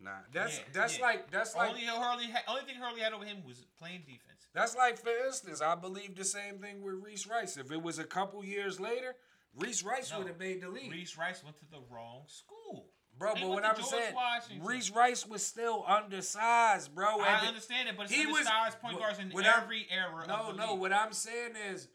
Nah, that's Yeah, that's yeah. like that's like only Hurley. Ha- only thing Hurley had over him was playing defense. that's like for instance, I believe the same thing with Reese Rice. If it was a couple years later, Reese Rice No. would have made the league, Reese Rice went to the wrong school. bro. They But what I'm saying, Washington. Reese Rice was still undersized, bro. I understand it, but it's he was- undersized point guards in every era. No, of the no. league. What I'm saying is,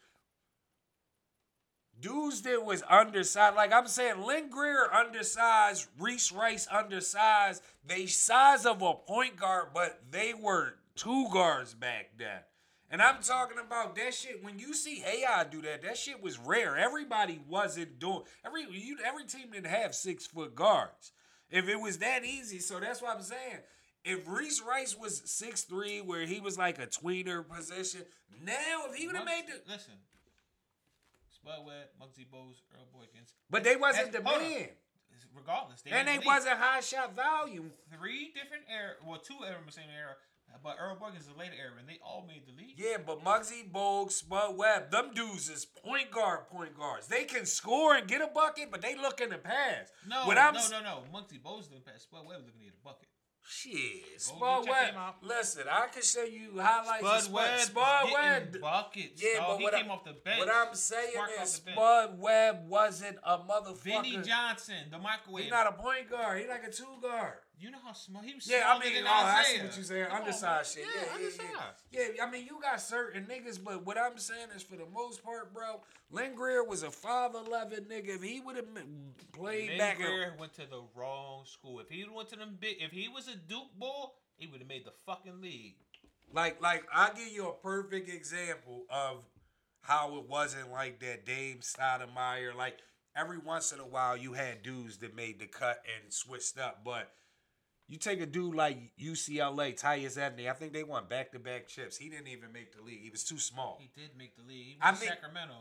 dudes that was undersized. Like I'm saying, Lynn Greer undersized, Reese Rice undersized. They size of a point guard, but they were two guards back then. And I'm talking about that shit. When you see AI do that, that shit was rare. Everybody wasn't doing every you every team didn't have six foot guards. If it was that easy, so that's what I'm saying. If Reese Rice was six three, where he was like a tweener position, now if he would have made the, listen. Spud Webb, Muggsy Bogues, Earl Boykins. but they wasn't the man, Regardless, they and they the wasn't high shot volume. three different era. Well, two era same era, but Earl Boykins is a later era, and they all made the league. Yeah, but Muggsy Bogues, Spud Webb, them dudes is point guard, point guards. They can score and get a bucket, but they looking to pass. No, What I'm no, no, no. Muggsy Bogues looking past Spud Webb looking to get a bucket. Shit, Spud Webb. Listen, I can show you highlights Spud Webb, Spud Webb. buckets. Yeah, dog. but he what, came I, off the bench. what I'm saying Sparked off is. Spud Webb wasn't a motherfucker. Vinny Johnson, the microwave. He's not a point guard. He's like a two guard. You know how small he was. Yeah, I mean, than oh, I see what you're saying. Come on, Undersized man. shit. Yeah, Yeah, yeah, undersized. yeah. Yeah, I mean, you got certain niggas, but what I'm saying is, for the most part, bro, Lynn Greer was a 5'11 nigga. If he would have played Lynn back, Greer went to the wrong school. If he went to them big, if he was a Duke bull, he would have made the fucking league. like, like I'll give you a perfect example of how it wasn't like that. Dame Stoudamire, like every once in a while, you had dudes that made the cut and switched up, but. You take a dude like UCLA, Tyus Edney. I think they won back to back chips. He didn't even make the league. He was too small. He did make the league. He I think- Sacramento.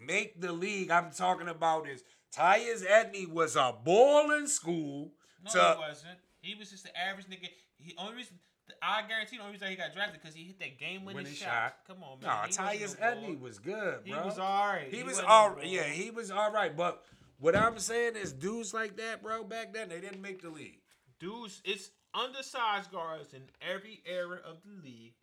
make the league I'm talking about is Tyus Edney was a ball in school. No, to, he wasn't. He was just the average nigga. He only reason I guarantee the only reason he got drafted because he hit that game winning shot. shot. Come on, man. Nah, He Tyus no Edney was good, bro. He was alright. He, was wasn't all ball. yeah, he was all right. But what I'm saying is, dudes like that, bro, back then they didn't make the league. Dudes, it's undersized guards in every era of the league.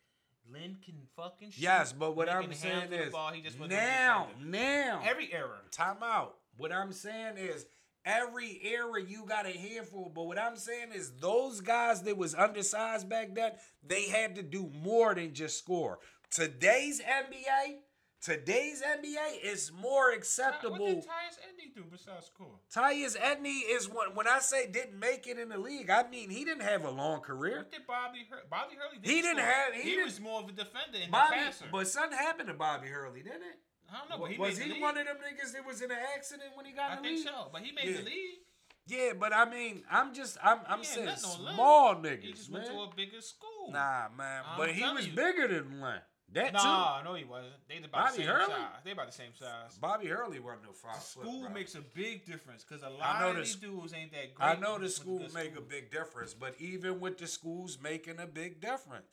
Lynn can fucking shoot. Yes, but what He I'm saying is ball. Now, now, every era. time out. What I'm saying is every era you got a handful, but what I'm saying is those guys that was undersized back then, they had to do more than just score. Today's NBA, today's NBA is more acceptable. What did Tyus Edney do besides score? Tyus Edney is one. When I say didn't make it in the league, I mean he didn't have a long career. What did Bobby Hurley? Bobby Hurley did He didn't score. have- he He, didn't- was more of a defender and Bobby, a passer. but something happened to Bobby Hurley, didn't it? I don't know. But he was made he the league. one of them niggas that was in an accident when he got I in the think league? so. But he made Yeah. the league. Yeah, but I mean, I'm just, I'm, I'm saying nothing on Lynn. small He niggas, just man. went to a bigger school. Nah, man, I'm but he was you. bigger than Lynn. That Nah, no, I know he wasn't. They about Bobby the same Hurley? size. They about the same size. Bobby Hurley wasn't no five foot. School bro. makes a big difference because a lot of these sc- dudes ain't that great. I know the school make a big difference, but even with the schools making a big difference,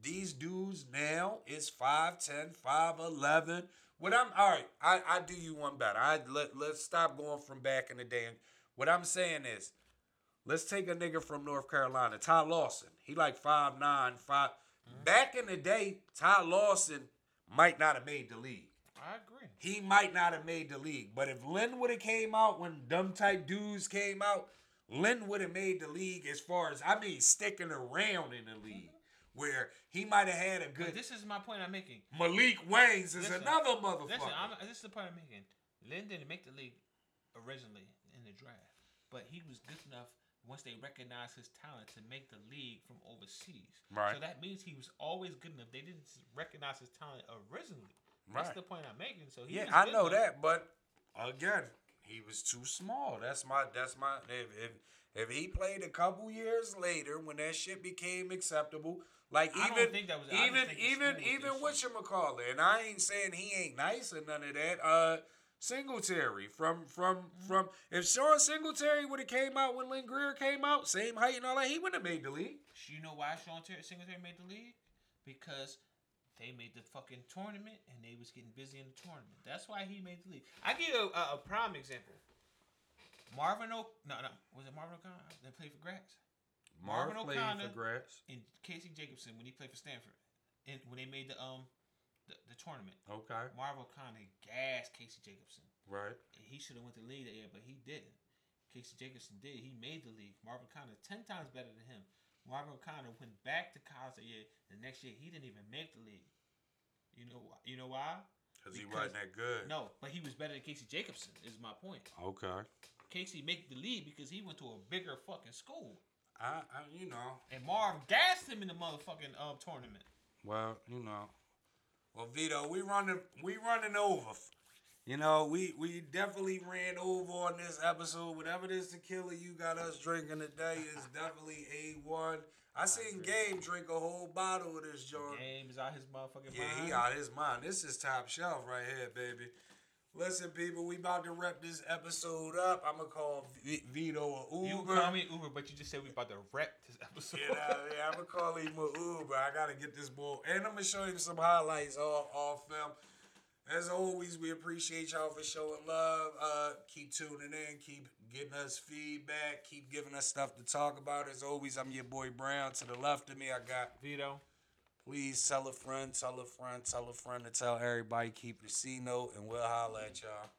these dudes now is 5'10", 5'11". What I'm all right, I, I do you one better. I let let's stop going from back in the day. What I'm saying is, let's take a nigga from North Carolina, Ty Lawson. He like five nine, five. Mm-hmm. Back in the day, Ty Lawson might not have made the league. I agree. he might not have made the league. But if Lynn would have came out when dumb type dudes came out, Lynn would have made the league as far as I mean sticking around in the league. Where he might have had a But good this is my point I'm making. Malik Wayns is Listen, another motherfucker. Listen, I'm, this is the point I'm making. Lynn didn't make the league originally in the draft, but he was good enough once they recognized his talent to make the league from overseas. Right. So that means he was always good enough. They didn't recognize his talent originally. That's the point I'm making. So he yeah, I know enough. that, but again, he was too small. That's my that's my if if if he played a couple years later when that shit became acceptable, like I even don't think that was- even even even what you and I ain't saying he ain't nice or none of that. Uh Singletary from from from if Sean Singletary would have came out when Lynn Greer came out, same height and all that, he wouldn't have made the league. You know why Sean Ter- Singletary made the league? Because they made the fucking tournament and they was getting busy in the tournament. That's why he made the league. I give you a, a, a prime example. Marvin O. No, no, was it Marvin O'Connor that played for? Marvin Marv played O'Connor. for grass. And Casey Jacobsen when he played for Stanford, and when they made the um the, the tournament, Okay. Marvin O'Connor gassed Casey Jacobsen. Right. And he should have went to the league that year, but he didn't. Casey Jacobsen did. He made the league. Marvin O'Connor ten times better than him. Marvin O'Connor went back to college that year. The next year, he didn't even make the league. You know, you know why? Because he wasn't that good. No, but he was better than Casey Jacobsen. Is my point. Okay. Casey made the league because he went to a bigger fucking school, I, I you know, and Marv gassed him in the motherfucking um tournament. Well, you know. Well, Vito, we running we running over. You know, we we definitely ran over on this episode. Whatever this tequila you got us drinking today is definitely a one. I seen Game drink a whole bottle of this joint. Game is out his motherfucking Yeah, mind. Yeah, he out his mind. This is top shelf right here, baby. Listen, people, we about to wrap this episode up. I'm gonna call v- Vito a You call me Uber, but you just said we about to wrap this episode. Out of. I'm gonna call him a Uber. I gotta get this boy, and I'm gonna show you some highlights off off film. As always, we appreciate y'all for showing love. Uh, keep tuning in, keep getting us feedback, keep giving us stuff to talk about. As always, I'm your boy Brown. To the left of me, I got Vito. Please tell a friend, tell a friend, tell a friend to tell everybody. Keep the C note, and we'll holler at y'all.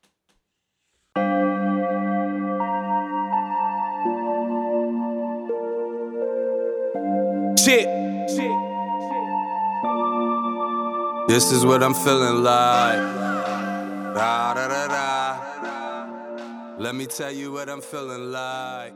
Shit. This is what I'm feeling like. Da, da, da, da. Let me tell you what I'm feeling like.